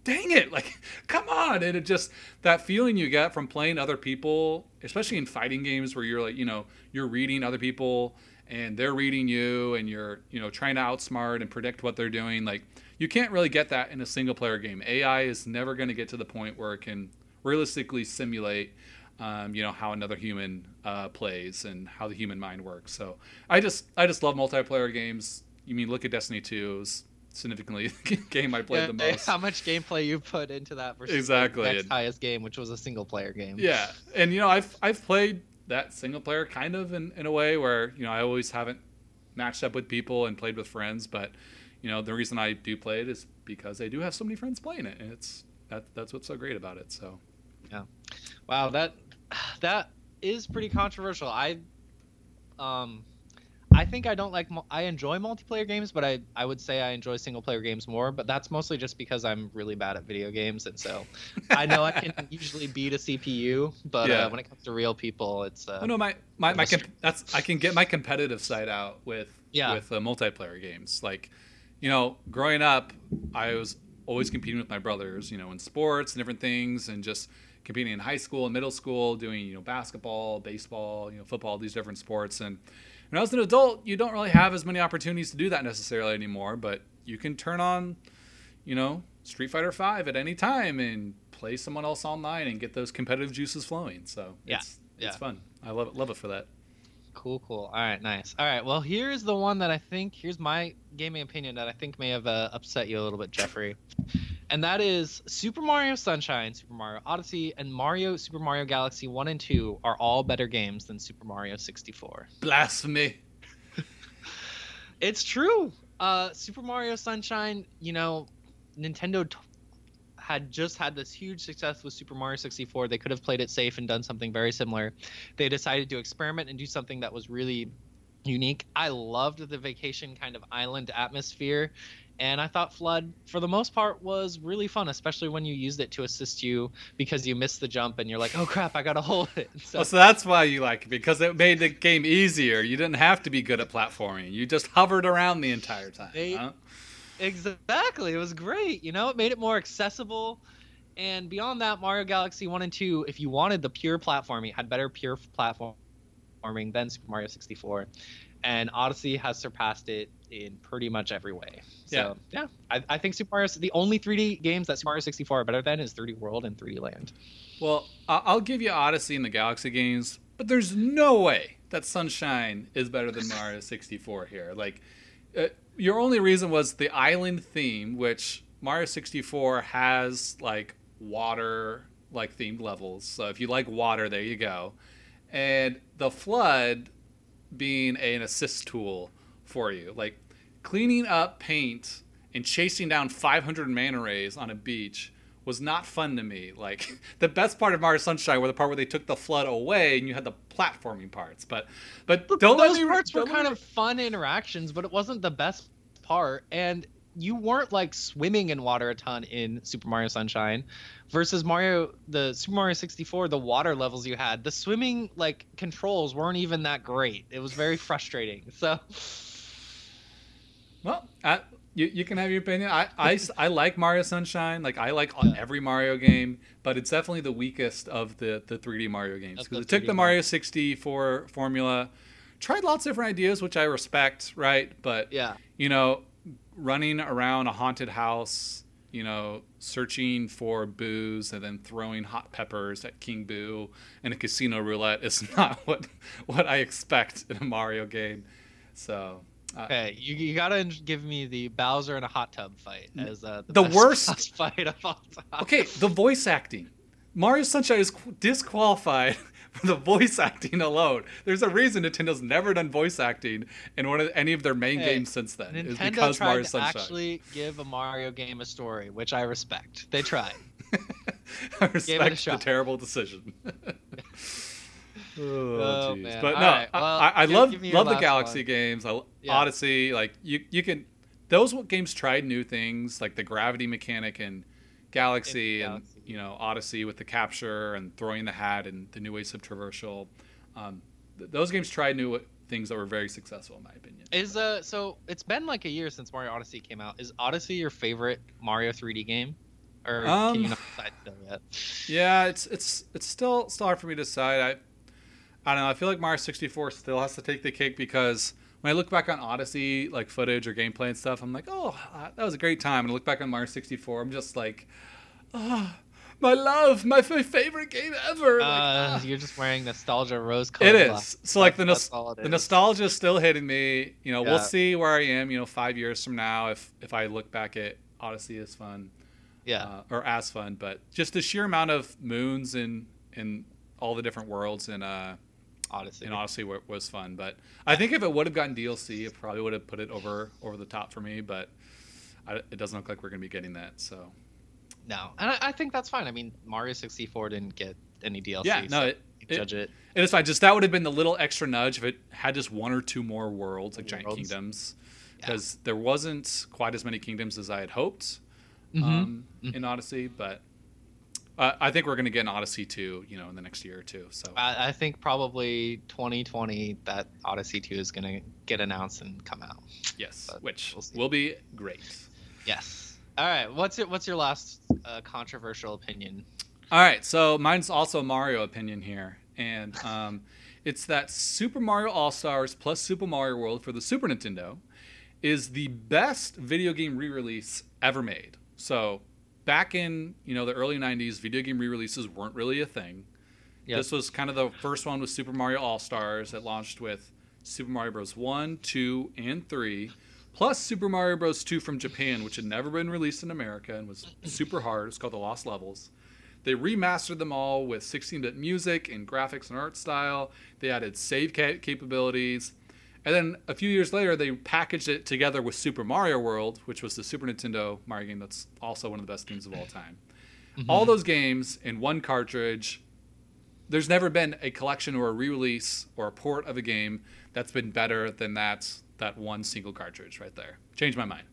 dang it, like, come on. And it just, that feeling you get from playing other people, especially in fighting games where you're like, you know, you're reading other people and they're reading you and you're, you know, trying to outsmart and predict what they're doing. Like, you can't really get that in a single player game. AI is never going to get to the point where it can realistically simulate. Um, you know how another human uh, plays and how the human mind works. So I just I just love multiplayer games. You mean look at Destiny 2 is significantly game I played yeah, the most. How much gameplay you put into that versus exactly the next highest game, which was a single player game. Yeah, and you know I've I've played that single player kind of in, in a way where you know I always haven't matched up with people and played with friends, but you know the reason I do play it is because I do have so many friends playing it, and it's that that's what's so great about it. So yeah, wow that that is pretty controversial. I um I think I don't like. I enjoy multiplayer games, but I I would say I enjoy single player games more. But that's mostly just because I'm really bad at video games, and so I know I can usually beat a CPU, but uh, yeah. uh, when it comes to real people, it's. Uh, oh no, my my, my comp- that's I can get my competitive side out with yeah. with uh, multiplayer games. Like, you know, growing up, I was always competing with my brothers. You know, in sports and different things, and just competing in high school and middle school, doing you know basketball, baseball, you know football, these different sports, and when I was an adult, you don't really have as many opportunities to do that necessarily anymore, but you can turn on, you know, Street Fighter Five at any time and play someone else online and get those competitive juices flowing. So yeah, it's, yeah. it's fun. I love it, love it for that. Cool, cool. All right, nice. All right, well, here's the one that I think, here's my gaming opinion that I think may have uh, upset you a little bit, Jeffrey. and that is Super Mario Sunshine, Super Mario Odyssey, and Mario Super Mario Galaxy 1 and 2 are all better games than Super Mario 64. Blasphemy. It's true. Uh, Super Mario Sunshine, you know, Nintendo t- had just had this huge success with Super Mario 64. They could have played it safe and done something very similar. They decided to experiment and do something that was really unique. I loved the vacation kind of island atmosphere. And I thought FLUDD, for the most part, was really fun, especially when you used it to assist you because you missed the jump and you're like, oh crap, I gotta hold it. So, well, so that's why you like it because it made the game easier. You didn't have to be good at platforming. You just hovered around the entire time. They, huh? Exactly. It was great. You know, it made it more accessible. And beyond that, Mario Galaxy 1 and 2, if you wanted the pure platforming, had better pure platforming than Super Mario 64 and Odyssey has surpassed it in pretty much every way. So yeah, yeah I, I, think Super Mario. The only 3D games that Super Mario 64 are better than is 3D World and 3D Land. Well, I'll give you Odyssey and the Galaxy games, but there's no way that Sunshine is better than Mario 64 here. Like, uh, your only reason was the island theme, which Mario 64 has like water like themed levels. So if you like water, there you go. And the FLUDD being an assist tool for you. Like cleaning up paint and chasing down 500 manta rays on a beach was not fun to me. Like the best part of Mario Sunshine were the part where they took the FLUDD away and you had the platforming parts. But but Look, don't those parts were kind of fun interactions, but it wasn't the best part. And you weren't like swimming in water a ton in Super Mario Sunshine versus Mario the Super Mario 64 the water levels you had the swimming like controls weren't even that great it was very frustrating so well I, you, you can have your opinion I, I, I like Mario Sunshine like I like yeah. every Mario game but it's definitely the weakest of the the 3D Mario games because it took the Mario 64 formula tried lots of different ideas which I respect right but yeah you know running around a haunted house, you know, searching for Boos and then throwing hot peppers at King Boo in a casino roulette is not what what I expect in a Mario game. So. Uh, okay, you, you gotta give me the Bowser in a hot tub fight as uh, the, the worst fight of all time. Okay, the voice acting. Mario Sunshine is disqualified for the voice acting alone. There's a reason Nintendo's never done voice acting in one of any of their main hey, games since then. Nintendo is because tried Mario to Sunshine. actually give a Mario game a story, which I respect. They tried. I respect the terrible decision. Oh, oh man. But All no, right. well, I, I give, love give love the Galaxy one. games. I, yeah. Odyssey, like you you can those games tried new things like the gravity mechanic and Galaxy, Galaxy, and you know Odyssey with the capture and throwing the hat and the new ways of traversal. Um, th- those games tried new things that were very successful in my opinion. Is uh so it's been like a year since Mario Odyssey came out. Is Odyssey your favorite Mario 3D game? Or um, can you not decide yet? Yeah, it's it's it's still still hard for me to decide. I I don't know. I feel like Mario 64 still has to take the cake because when I look back on Odyssey, like footage or gameplay and stuff, I'm like, oh, that was a great time. And I look back on Mario 64, I'm just like, oh, my love, my favorite game ever. Uh, like, uh, You're just wearing nostalgia rose colored. It is. So like the no- the nostalgia is still hitting me. You know, yeah. we'll see where I am. You know, five years from now, if if I look back at Odyssey as fun, yeah, uh, or as fun, but just the sheer amount of moons and and all the different worlds and uh Odyssey. And Odyssey was fun, but I think if it would have gotten DLC, it probably would have put it over over the top for me. But I, it doesn't look like we're going to be getting that. So no, and I, I, think that's fine. I mean, Mario 64 didn't get any DLC. Yeah, no, so it, judge it. It is fine. Just that would have been the little extra nudge if it had just one or two more worlds, like worlds. giant kingdoms, because yeah. there wasn't quite as many kingdoms as I had hoped mm-hmm. Um, mm-hmm. in Odyssey, but uh, I think we're going to get an Odyssey 2, you know, in the next year or two. So I, I think probably 2020 that Odyssey 2 is going to get announced and come out. Yes, but which we'll will be great. Yes. All right. What's your What's your last uh, controversial opinion? All right. So mine's also a Mario opinion here, and um, it's that Super Mario All Stars plus Super Mario World for the Super Nintendo is the best video game re-release ever made. So back in you know the early 90s video game re-releases weren't really a thing yep. this was kind of the first one with super mario all stars that launched with super mario bros 1 2 and 3 plus Super Mario Bros. 2 from Japan, which had never been released in America and was super hard. It's called The Lost Levels. They remastered them all with 16 bit music and graphics and art style. They added save capabilities. And then a few years later, they packaged it together with Super Mario World, which was the Super Nintendo Mario game that's also one of the best games of all time. Mm-hmm. All those games in one cartridge. There's never been a collection or a re-release or a port of a game that's been better than that that one single cartridge right there. Changed my mind.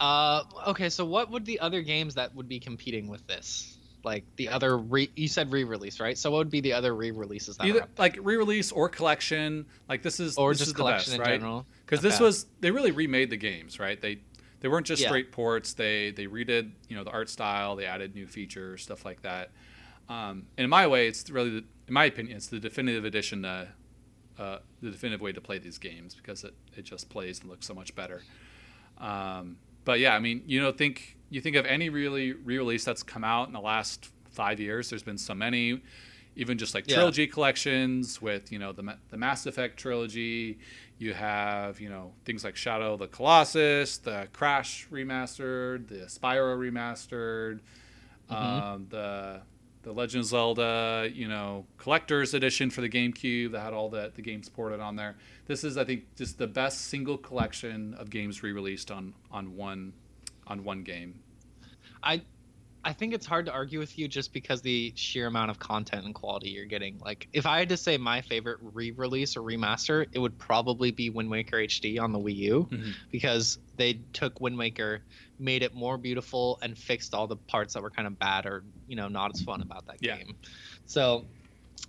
Uh, okay, so what would the other games that would be competing with this? Like the other re you said re-release, right? So what would be the other re-releases that Either like re-release or collection. Like this is or this just is collection the in best, right? general? Because Okay. this was they really remade the games, right? They they weren't just Yeah. straight ports. They they redid you know the art style. They added new features, stuff like that. Um, and in my way, it's really the, in my opinion, it's the definitive edition. Uh, uh, the definitive way to play these games because it, it just plays and looks so much better. Um, but yeah, I mean, you know, think you think of any really re-release that's come out in the last five years. There's been so many, even just like Yeah. trilogy collections with you know the the Mass Effect trilogy. You have you know things like Shadow of the Colossus, the Crash remastered, the Spyro remastered, um, the the Legend of Zelda, you know, collector's edition for the GameCube that had all the the games ported on there. This is, I think, just the best single collection of games re-released on on one on one game. I I think it's hard to argue with you just because the sheer amount of content and quality you're getting. Like if I had to say my favorite re-release or remaster, it would probably be Wind Waker HD on the Wii U Mhm. because they took Wind Waker, made it more beautiful and fixed all the parts that were kind of bad or, you know, not as fun about that Yeah. game. So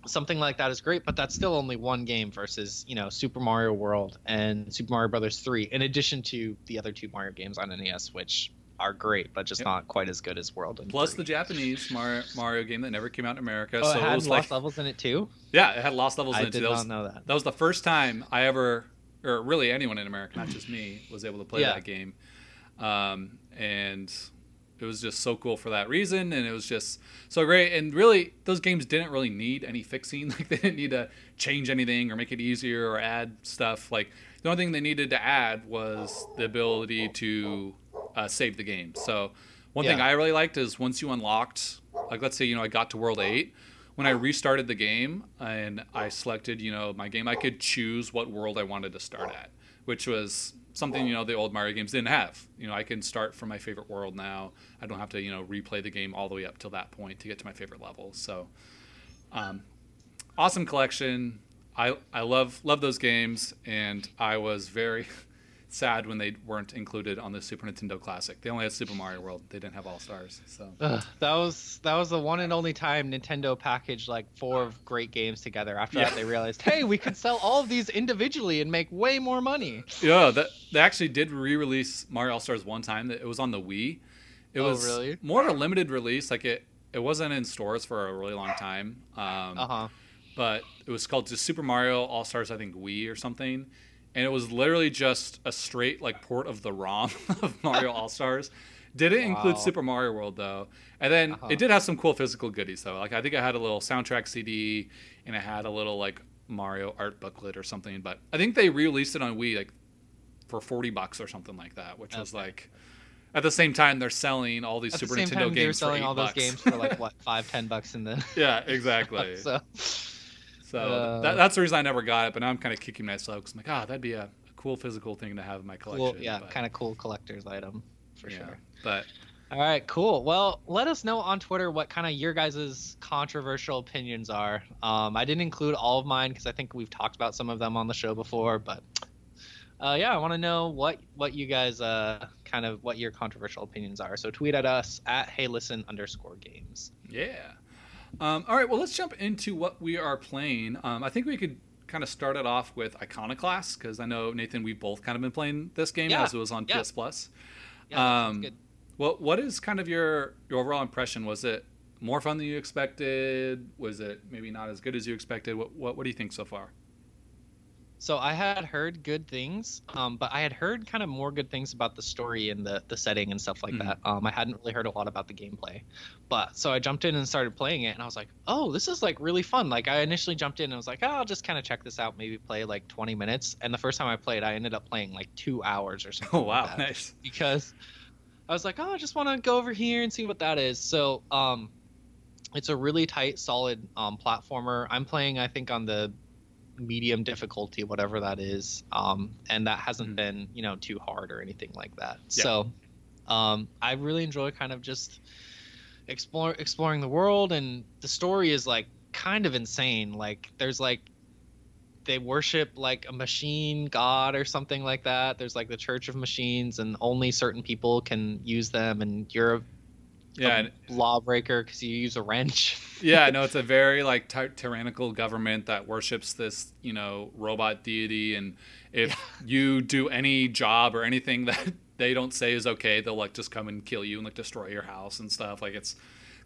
something like that is great, but that's still only one game versus, you know, Super Mario World and Super Mario Brothers 3 in addition to the other two Mario games on NES which are great, but just Yep. not quite as good as World. And Plus 3. the Japanese Mario, Mario game that never came out in America. Oh, so it had it was lost like, levels in it too. yeah, it had Lost Levels in I it. did too. That not was, know that. that was the first time I ever, or really anyone in America, not just me, was able to play Yeah. that game. Um, and it was just so cool for that reason, and it was just so great. And really, those games didn't really need any fixing. Like they didn't need to change anything or make it easier or add stuff. Like the only thing they needed to add was the ability to uh, save the game. So one thing I really liked is once you unlocked, like let's say you know I got to World Eight. When I restarted the game and I selected, you know, my game, I could choose what world I wanted to start at, which was something you know the old Mario games didn't have. You know, I can start from my favorite world now. I don't have to you know replay the game all the way up till that point to get to my favorite level. So, um, awesome collection. I I love love those games, and I was very sad when they weren't included on the Super Nintendo Classic. They only had Super Mario World. They didn't have All Stars. So Ugh, that was that was the one and only time Nintendo packaged like four great games together. After Yeah. that, they realized, hey, we could sell all of these individually and make way more money. yeah, that they actually did re-release Mario All Stars one time. It was on the Wii. It Oh, was really? more of a limited release. Like it, it wasn't in stores for a really long time. Um, Uh huh. but it was called just Super Mario All Stars, I think Wii or something, and it was literally just a straight like port of the ROM of Mario All Stars. Didn't include Super Mario World though, and then Uh-huh. it did have some cool physical goodies though. Like I think I had a little soundtrack CD, and it had a little like Mario art booklet or something. But I think they re-released it on Wii like for forty bucks or something like that, which was like. At the same time, they're selling all these At Super the Nintendo time, they were games for selling all those bucks. games for like what five, ten bucks in the. yeah, exactly. so So Uh, that, that's the reason I never got it. But now I'm kind of kicking myself because I'm like, ah, that'd be a, a cool physical thing to have in my collection. cool, yeah, kind of cool collector's item for yeah. sure. But All right, cool. Well, let us know on Twitter what kind of your guys' controversial opinions are. Um, I didn't include all of mine because I think we've talked about some of them on the show before, but uh, yeah, I want to know what what you guys uh, kind of what your controversial opinions are. So tweet at us at hey listen underscore games. yeah. Um, all right. Well, let's jump into what we are playing. Um, I think we could kind of start it off with Iconoclast because I know Nathan, we've both kind of been playing this game Yeah, as it was on yeah. PS Plus. Yeah, Um, good. What what is kind of your your overall impression? Was it more fun than you expected? Was it maybe not as good as you expected? What what, what do you think so far? So I had heard good things, um, but I had heard kind of more good things about the story and the the setting and stuff like Mhm. that. Um, I hadn't really heard a lot about the gameplay, but so I jumped in and started playing it, and I was like, oh, this is like really fun. Like I initially jumped in and was like, oh, I'll just kind of check this out, maybe play like 20 minutes. And the first time I played, I ended up playing like two hours or something. Oh like wow, that nice. because I was like, oh, I just want to go over here and see what that is. So, um, it's a really tight, solid um, platformer. I'm playing, I think, on the medium difficulty, whatever that is, um, and that hasn't Mhm. been, you know, too hard or anything like that. Yeah. So, um, I really enjoy kind of just explore exploring the world, and the story is like kind of insane. Like, there's like they worship like a machine god or something like that. There's like the Church of Machines, and only certain people can use them. And you're a, Yeah, lawbreaker because you use a wrench. yeah, no, it's a very like ty- tyrannical government that worships this, you know, robot deity, and if you do any job or anything that they don't say is okay, they'll like just come and kill you and like destroy your house and stuff. Like it's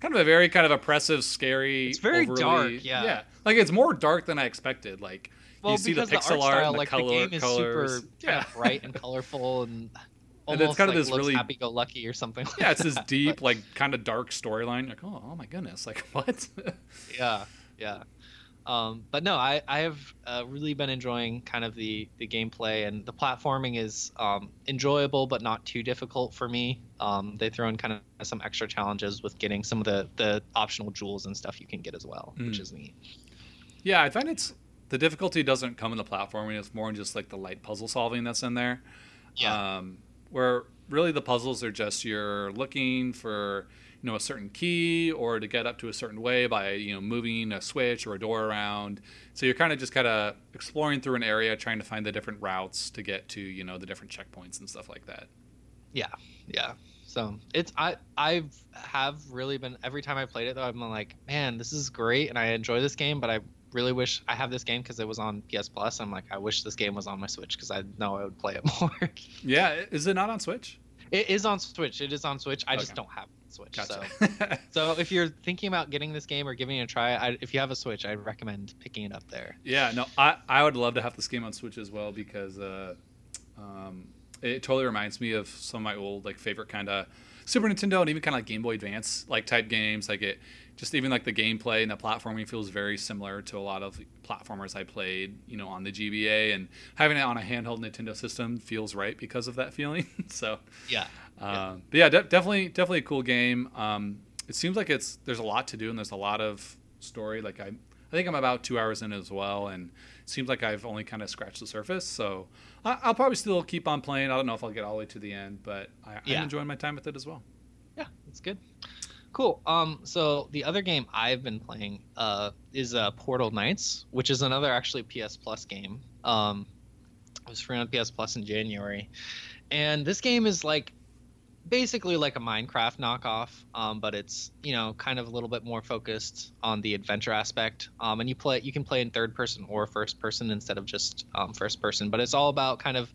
kind of a very kind of oppressive, scary. It's very overly- dark, yeah. yeah, like it's more dark than I expected. Like well, you see the pixel art art style, and the like color, the game is colors. super yeah, bright and colorful, and And almost it's kind of this really- happy-go-lucky or something. Like yeah, it's this deep, like kind of dark storyline. Like, oh, oh my goodness, like what? yeah yeah um, but no i i have uh, really been enjoying kind of the the gameplay and the platforming is um, enjoyable but not too difficult for me um, they throw in kind of some extra challenges with getting some of the the optional jewels and stuff you can get as well which Mm. is neat Yeah, I find it's the difficulty doesn't come in the platforming. It's more in just like the light puzzle solving that's in there. yeah Um, where really the puzzles are just you're looking for you know a certain key or to get up to a certain way by you know moving a switch or a door around. So you're kind of just kind of exploring through an area, trying to find the different routes to get to you know the different checkpoints and stuff like that. yeah Yeah. so it's i i've have really been every time i played it though i'm like man this is great and i enjoy this game but i really wish i have this game because it was on ps plus i'm like i wish this game was on my switch because i know i would play it more Yeah, is it not on Switch? It is on Switch. It is on Switch. I just don't have Switch. So, Gotcha. so if you're thinking about getting this game or giving it a try, I, if you have a Switch, I'd recommend picking it up there. Yeah, no, I, I would love to have this game on Switch as well because uh, um, it totally reminds me of some of my old like favorite kind of Super Nintendo and even kind of like Game Boy Advance like type games. Like it, just even like the gameplay and the platforming feels very similar to a lot of platformers I played, you know, on the GBA and having it on a handheld Nintendo system feels right because of that feeling. so, Yeah. Yeah. um, but yeah, de- definitely, definitely a cool game. Um, it seems like it's there's a lot to do and there's a lot of story. Like I, I think I'm about two hours in as well, and it seems like I've only kind of scratched the surface. So I, I'll probably still keep on playing. I don't know if I'll get all the way to the end, but I, Yeah. I'm enjoying my time with it as well. Yeah, it's good. Cool. Um, so the other game I've been playing uh, is uh, Portal Knights, which is another actually PS Plus game. Um, it was free on PS Plus in January, and this game is like basically like a Minecraft knockoff, um, but it's you know kind of a little bit more focused on the adventure aspect. Um, and you play you can play in third person or first person instead of just um, first person, but it's all about kind of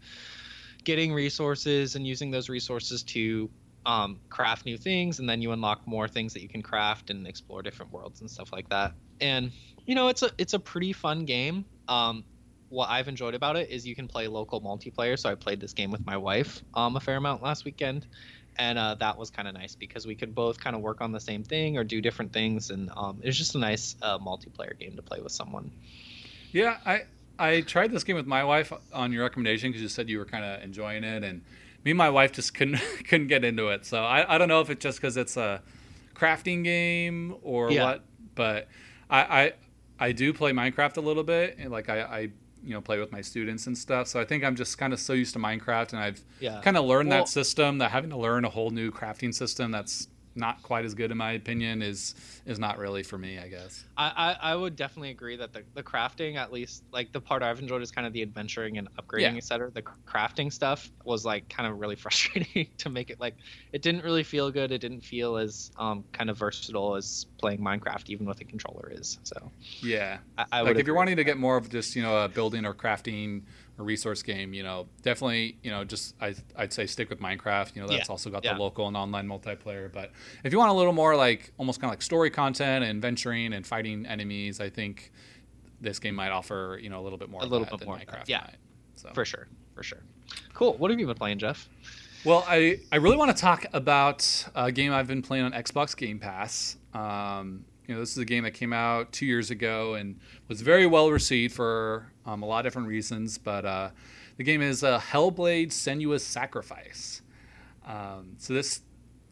getting resources and using those resources to um, craft new things, and then you unlock more things that you can craft and explore different worlds and stuff like that. And you know, it's a it's a pretty fun game. Um, what I've enjoyed about it is you can play local multiplayer. So I played this game with my wife um, a fair amount last weekend, and uh, that was kind of nice because we could both kind of work on the same thing or do different things, and um, it was just a nice uh, multiplayer game to play with someone. Yeah, I I tried this game with my wife on your recommendation because you said you were kind of enjoying it, and me and my wife just couldn't couldn't get into it. So I, I don't know if it's just because it's a crafting game or Yeah. what, but I, I I do play Minecraft a little bit, and like I, I you know play with my students and stuff. So I think I'm just kind of so used to Minecraft, and I've Yeah. kind of learned Well- that system that having to learn a whole new crafting system that's not quite as good in my opinion is is not really for me, I guess. I, I, I would definitely agree that the, the crafting, at least like the part I've enjoyed is kind of the adventuring and upgrading, Yeah. etc. The crafting stuff was like kind of really frustrating to make it like it didn't really feel good. It didn't feel as um, kind of versatile as playing Minecraft, even with a controller is. So Yeah. I, I like if you're wanting to get more of just you know a building or crafting or resource game you know definitely you know just I, i'd say stick with minecraft you know that's Yeah, also got yeah. the local and online multiplayer but if you want a little more like almost kind of like story content and venturing and fighting enemies i think this game might offer you know a little bit more. A little bit than more. Minecraft. Yeah, might. So. for sure, for sure. Cool. What have you been playing, Jeff? Well, I, I really want to talk about a game I've been playing on Xbox Game Pass. Um, you know, this is a game that came out two years ago and was very well received for um, a lot of different reasons. But uh, the game is uh, Hellblade: Senua's Sacrifice. Um, so this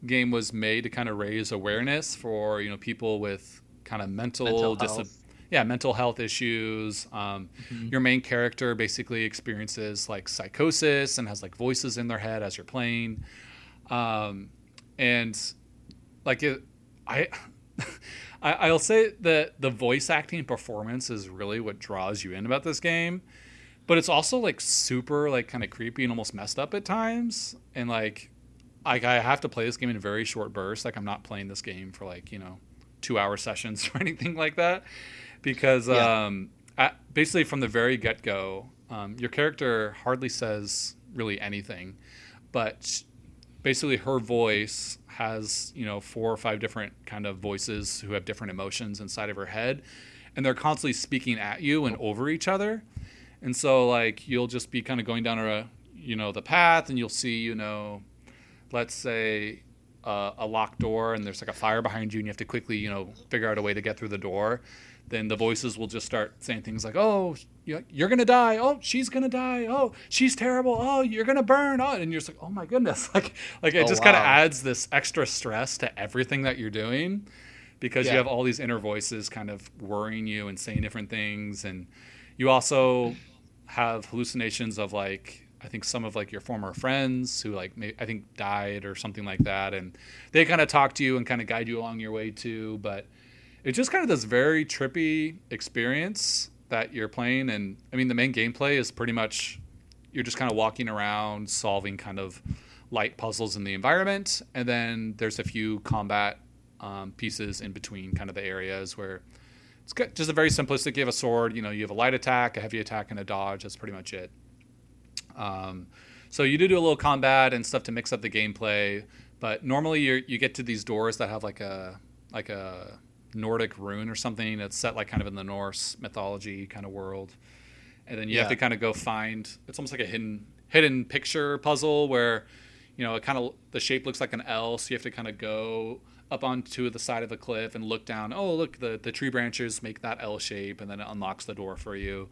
game was made to kind of raise awareness for you know people with kind of mental, Mental dis- yeah mental health issues. Um, Mhm. Your main character basically experiences like psychosis and has like voices in their head as you're playing, um, and like it, I. I, I'll say that the voice acting performance is really what draws you in about this game, but it's also like super like kind of creepy and almost messed up at times. And like, like I have to play this game in very short bursts. Like I'm not playing this game for like you know two hour sessions or anything like that, because Yeah. um, I, basically from the very get go, um, your character hardly says really anything, but basically her voice has you know four or five different kind of voices who have different emotions inside of her head and they're constantly speaking at you and over each other. And so like you'll just be kind of going down a you know the path and you'll see you know let's say uh, a locked door and there's like a fire behind you and you have to quickly you know figure out a way to get through the door. Then the voices will just start saying things like oh you're gonna die. Oh she's gonna die. Oh she's terrible. Oh you're gonna burn. Oh and you're just like oh my goodness. Like like it Oh, just kind of adds this extra stress to everything that you're doing because Yeah. you have all these inner voices kind of worrying you and saying different things. And you also have hallucinations of like I think some of like your former friends who like may, I think died or something like that, and they kind of talk to you and kind of guide you along your way too. But it's just kind of this very trippy experience that you're playing, and I mean the main gameplay is pretty much you're just kind of walking around solving kind of light puzzles in the environment, and then there's a few combat um, pieces in between kind of the areas where it's got just a very simplistic. You have a sword, you know, you have a light attack, a heavy attack, and a dodge. That's pretty much it. Um, so you do do a little combat and stuff to mix up the gameplay, but normally you you get to these doors that have like a like a Nordic rune or something that's set like kind of in the Norse mythology kind of world, and then you have to kind of go find. It's almost like a hidden hidden picture puzzle where, you know, it kind of the shape looks like an L, so you have to kind of go up onto the side of a cliff and look down. Oh, look, the the tree branches make that L shape, and then it unlocks the door for you.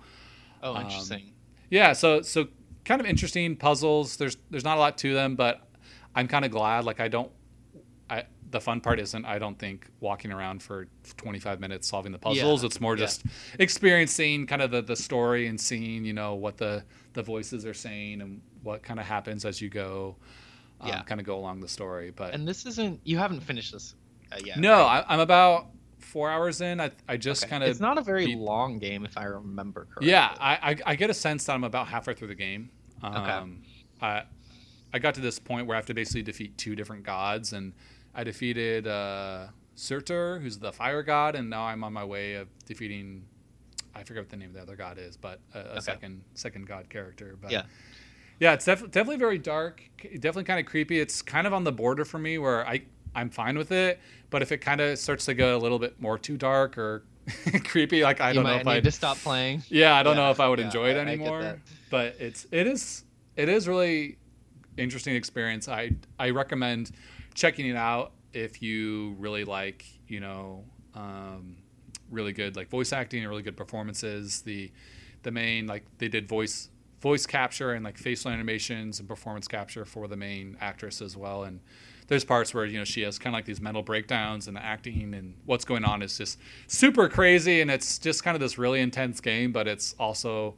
Oh, Um, interesting. Yeah, so so kind of interesting puzzles. There's there's not a lot to them, but I'm kind of glad. Like I don't, the fun part isn't I don't think walking around for 25 minutes solving the puzzles. Yeah, It's more yeah. just experiencing kind of the, the story and seeing you know what the the voices are saying and what kind of happens as you go. Um, Yeah. kind of go along the story, but and this isn't. You haven't finished this uh, yet. no, right? I, I'm about four hours in. I I just Okay. kind of It's not a very beat- long game, if I remember correctly. Yeah, I, I, I get a sense that I'm about halfway through the game. Um, I, I got to this point where I have to basically defeat two different gods, and I defeated uh, Surtr, who's the fire god, and now I'm on my way of defeating. I forget what the name of the other god is, but a, a Okay. second second god character. But Yeah. yeah, it's def- definitely very dark. Definitely kind of creepy. It's kind of on the border for me where I I'm fine with it, but if it kind of starts to go a little bit more too dark or creepy, like I you don't know might if need I to stop playing. yeah, I don't Yeah, know if I would yeah, enjoy it I- I anymore. that. But it's it is it is really interesting experience. I I recommend checking it out if you really like you know um, really good like voice acting and really good performances. The the main like they did voice voice capture and like facial animations and performance capture for the main actress as well. And there's parts where you know she has kind of like these mental breakdowns and the acting and what's going on is just super crazy. And it's just kind of this really intense game but it's also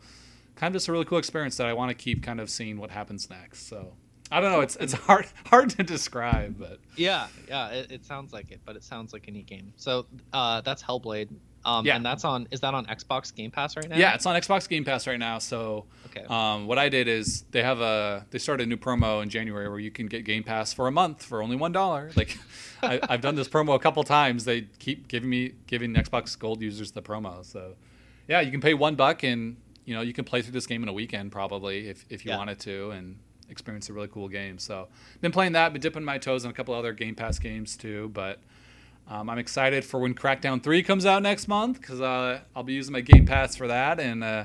kind of just a really cool experience that I want to keep kind of seeing what happens next. So I don't know it's it's hard hard to describe but Yeah, yeah. It, it sounds like it, but it sounds like a neat game. So uh, that's Hellblade. Um, Yeah. And that's on. Is that on Xbox Game Pass right now? yeah it's on Xbox Game Pass right now so Okay. Um, what I did is they have a they started a new promo in January where you can get Game Pass for a month for only one dollar. Like I, I've done this promo a couple times. They keep giving me giving Xbox Gold users the promo. So yeah, you can pay one buck and you know you can play through this game in a weekend probably if if you Yeah. wanted to and experience a really cool game. So been playing that, been dipping my toes in a couple other Game Pass games too, but. Um, I'm excited for when Crackdown 3 comes out next month because uh, I'll be using my Game Pass for that and uh,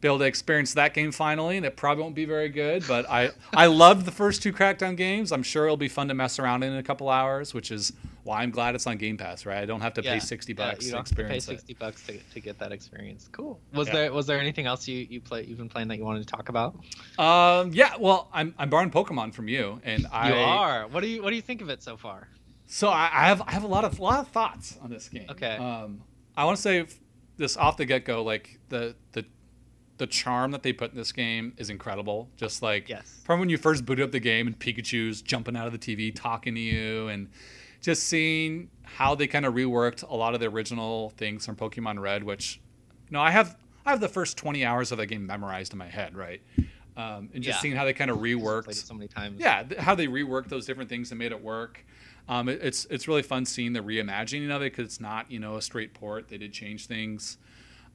be able to experience that game finally. And it probably won't be very good, but I, I loved the first two Crackdown games. I'm sure it'll be fun to mess around in, in a couple hours, which is why I'm glad it's on Game Pass, right? I don't have to Yeah, pay 60 yeah, bucks you to don't have to pay sixty it. bucks to, to get that experience. Cool. Was Yeah. there was there anything else you you play you've been playing that you wanted to talk about? Um, yeah, well, I'm, I'm borrowing Pokemon from you, and I you are. What do you what do you think of it so far? So I, I have I have a lot of lot of thoughts on this game. Okay. Um, I want to say this off the get go, like the the the charm that they put in this game is incredible. Just like Yes. from when you first booted up the game and Pikachu's jumping out of the TV talking to you, and just seeing how they kind of reworked a lot of the original things from Pokemon Red, which you know I have I have the first twenty hours of the game memorized in my head, right? Um, and just Yeah. seeing how they kind of reworked so many times. yeah, th- how they reworked those different things and made it work. Um, it- it's it's really fun seeing the reimagining of it because it's not you know a straight port. They did change things.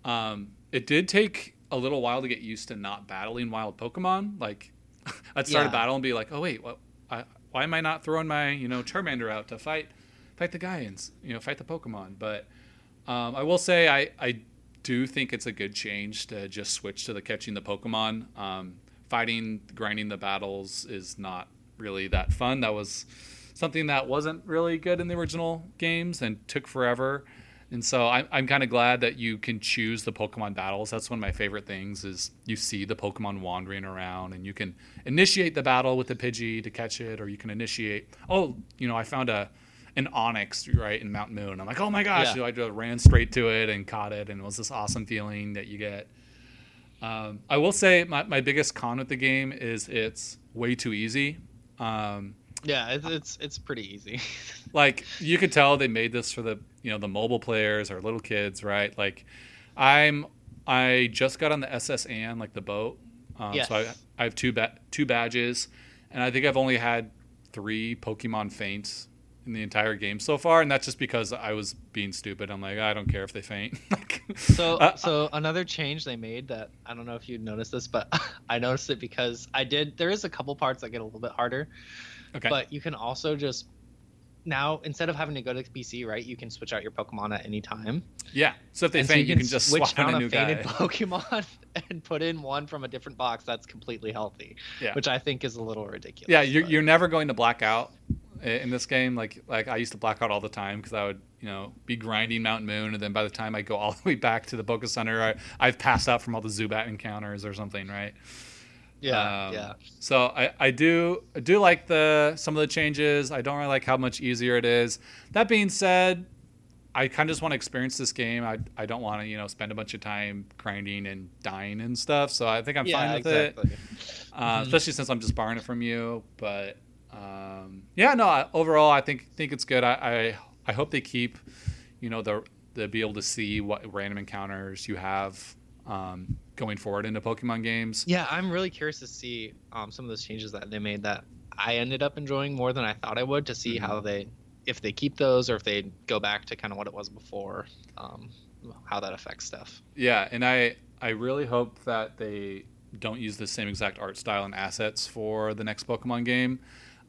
Um, it did take a little while to get used to not battling wild Pokemon. Like I'd start Yeah. a battle and be like, oh wait, what? I, why am I not throwing my you know Charmander out to fight fight the guy and you know fight the Pokemon? But um, I will say I I do think it's a good change to just switch to the catching the Pokemon. Um, fighting, grinding the battles is not really that fun. That was something that wasn't really good in the original games and took forever. And so I'm, I'm kind of glad that you can choose the Pokemon battles. That's one of my favorite things is you see the Pokemon wandering around and you can initiate the battle with the Pidgey to catch it, or you can initiate. Oh, you know, I found a an Onix right in Mount Moon. I'm like, oh my gosh! Yeah. So I just ran straight to it and caught it, and it was this awesome feeling that you get. Um, I will say my, my biggest con with the game is it's way too easy. Um, Yeah, it's it's, it's pretty easy. like you could tell they made this for the you know the mobile players or little kids, right? Like I'm I just got on the SS Anne, like the boat. Um, Yes. So I, I have two ba- two badges, and I think I've only had three Pokemon faints in the entire game so far, and that's just because I was being stupid. I'm like, I don't care if they faint. So, uh, so another change they made that I don't know if you'd noticed this, but I noticed it because I did. There is a couple parts that get a little bit harder, okay, but you can also just now instead of having to go to PC, right? You can switch out your Pokemon at any time. yeah. So if they And so faint, you can, just switch swap down a new a fainted guy. Pokemon and put in one from a different box that's completely healthy, Yeah. which I think is a little ridiculous. Yeah, you're, but- you're never going to black out in this game. Like like I used to black out all the time because I would you know be grinding Mountain Moon, and then by the time I go all the way back to the Poke Center, I, I've passed out from all the Zubat encounters or something, right? Yeah, Um, yeah. So I, I do I do like the some of the changes. I don't really like how much easier it is. That being said, I kind of just want to experience this game. I, I don't want to you know spend a bunch of time grinding and dying and stuff. So I think I'm yeah, fine with it exactly. uh, Mhm. especially since I'm just borrowing it from you. But um, yeah, no. I, overall, I think think it's good. I, I I hope they keep, you know, the the be able to see what random encounters you have um, going forward into Pokemon games. Yeah, I'm really curious to see um, some of those changes that they made that I ended up enjoying more than I thought I would. To see Mhm. how they, if they keep those or if they go back to kind of what it was before, um, how that affects stuff. Yeah, and I I really hope that they don't use the same exact art style and assets for the next Pokemon game.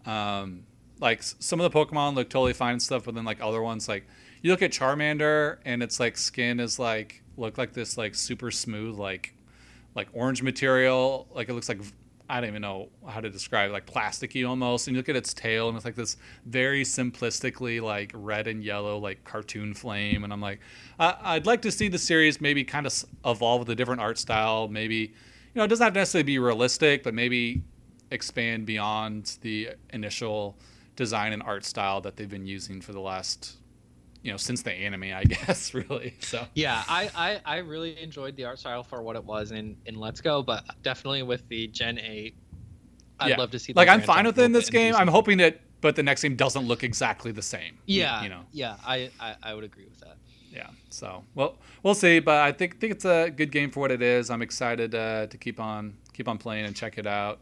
Um, like some of the Pokemon look totally fine and stuff, but then like other ones, like you look at Charmander and its like skin is like look like this like super smooth like like orange material, like it looks like I don't even know how to describe it, like plasticky almost. And you look at its tail and it's like this very simplistically like red and yellow like cartoon flame. And I'm like, I I'd like to see the series maybe kind of evolve with a different art style. Maybe you know it doesn't have to necessarily be realistic, but maybe expand beyond the initial design and art style that they've been using for the last you know since the anime i guess really so Yeah, I, I, I really enjoyed the art style for what it was in, in Let's Go, but definitely with the Gen 8, I'd Yeah. love to see. like i'm fine with it in this bit and do game i'm hoping that but the next game doesn't look exactly the same Yeah, you know yeah, I, I, I would agree with that. yeah so well we'll see but i think think it's a good game for what it is i'm excited uh, to keep on keep on playing and check it out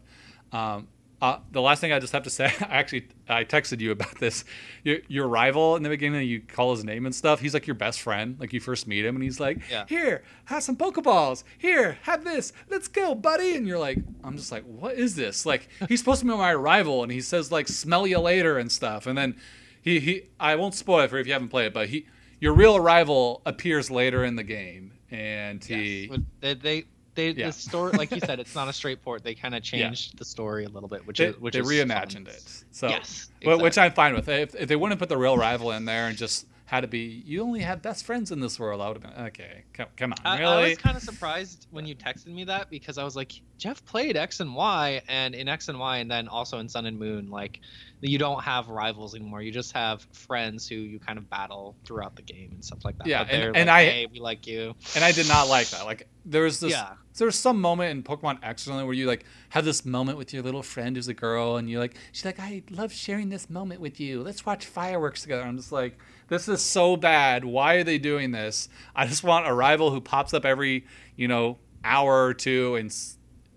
um, uh, the last thing I just have to say, I actually I texted you about this. Your, your rival in the beginning, you call his name and stuff. He's like your best friend. Like you first meet him, and he's like, Yeah. "Here, have some Pokeballs. Here, have this. Let's go, buddy." And you're like, "I'm just like, what is this?" Like he's supposed to be my rival, and he says like, "Smell you later" and stuff, and then he he. I won't spoil it for if you haven't played it, but he your real rival appears later in the game, and he yes. they, they they Yeah. the story like you said it's not a straight port they kind of changed the story a little bit which they, is which they is reimagined fun. it. So yes Wh- which. I'm fine with. If, if they wouldn't put the real rival in there and just had to be, you only have best friends in this world, I would have been okay. Come, come on, I, really? I was kind of surprised when you texted me that because I was like, Jeff played X and Y, and in X and Y, and then also in Sun and Moon, like you don't have rivals anymore. You just have friends who you kind of battle throughout the game and stuff like that. Yeah, and- like, I- hey, we like you. and I did not like that. Like there was this. Yeah. There was some moment in Pokemon X where you like have this moment with your little friend who's a girl, and you're like, she's like, I love sharing this moment with you. Let's watch fireworks together. I'm just like, this is so bad. Why are they doing this? I just want a rival who pops up every, you know, hour or two and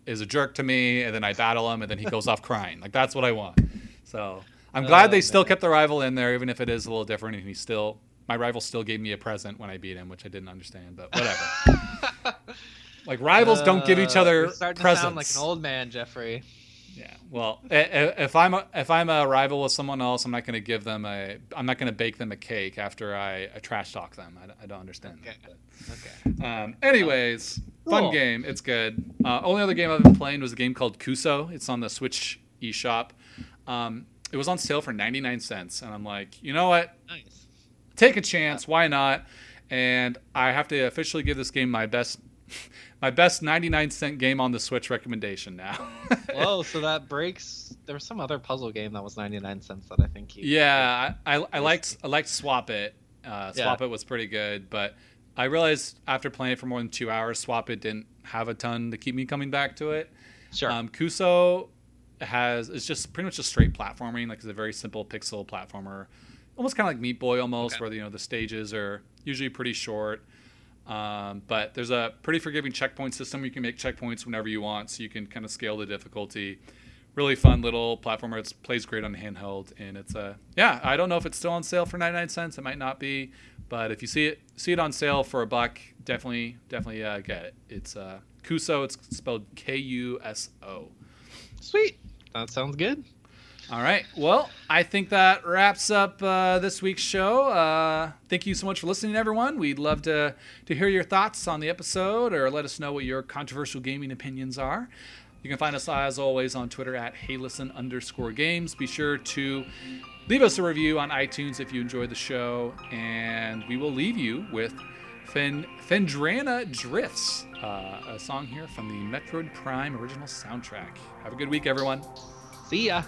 is a jerk to me, and then I battle him, and then he goes off crying. Like that's what I want. So I'm glad Oh, they still kept the rival in there, even if it is a little different, and he still. My rival still gave me a present when I beat him, which I didn't understand, but whatever. Like rivals don't give each Uh, other presents. to sound like an old man, Jeffrey. Yeah. Well, if I'm a, if I'm a rival with someone else, I'm not going to give them a. I'm not going to bake them a cake after I, I trash talk them. I, don't- I don't understand Okay. that. Okay. Um, anyways, fun game. It's good. Uh, only other game I've been playing was a game called Kuso. It's on the Switch eShop. Um, it was on sale for 99 cents, and I'm like, you know what? Nice. take a chance. Why not? And I have to officially give this game my best, my best 99 cent game on the Switch recommendation now. Whoa, so that breaks. There was some other puzzle game that was 99 cents that I think you. yeah, I, I, I liked I liked Swap It. Uh, Yeah. Swap It was pretty good, but I realized after playing it for more than two hours, Swap It didn't have a ton to keep me coming back to it. Sure. Um, Kuso has it's just pretty much just straight platforming. Like it's a very simple pixel platformer, almost kind of like Meat Boy almost, Okay. where you know the stages are usually pretty short. Um, but there's a pretty forgiving checkpoint system. You can make checkpoints whenever you want, so you can kind of scale the difficulty. Really fun little platformer. It plays great on handheld, and it's a yeah. I don't know if it's still on sale for 99 cents. It might not be, but if you see it see it on sale for a buck, definitely definitely uh, get it. It's uh, Kuso. It's spelled K U S O. Sweet. That sounds good. All right. Well, I think that wraps up uh, this week's show. Uh, thank you so much for listening, everyone. We'd love to to hear your thoughts on the episode, or let us know what your controversial gaming opinions are. You can find us as always on Twitter at HeyListen underscore games. Be sure to leave us a review on iTunes if you enjoyed the show, and we will leave you with Fen- Phendrana Drifts, uh, a song here from the Metroid Prime original soundtrack. Have a good week, everyone. See ya.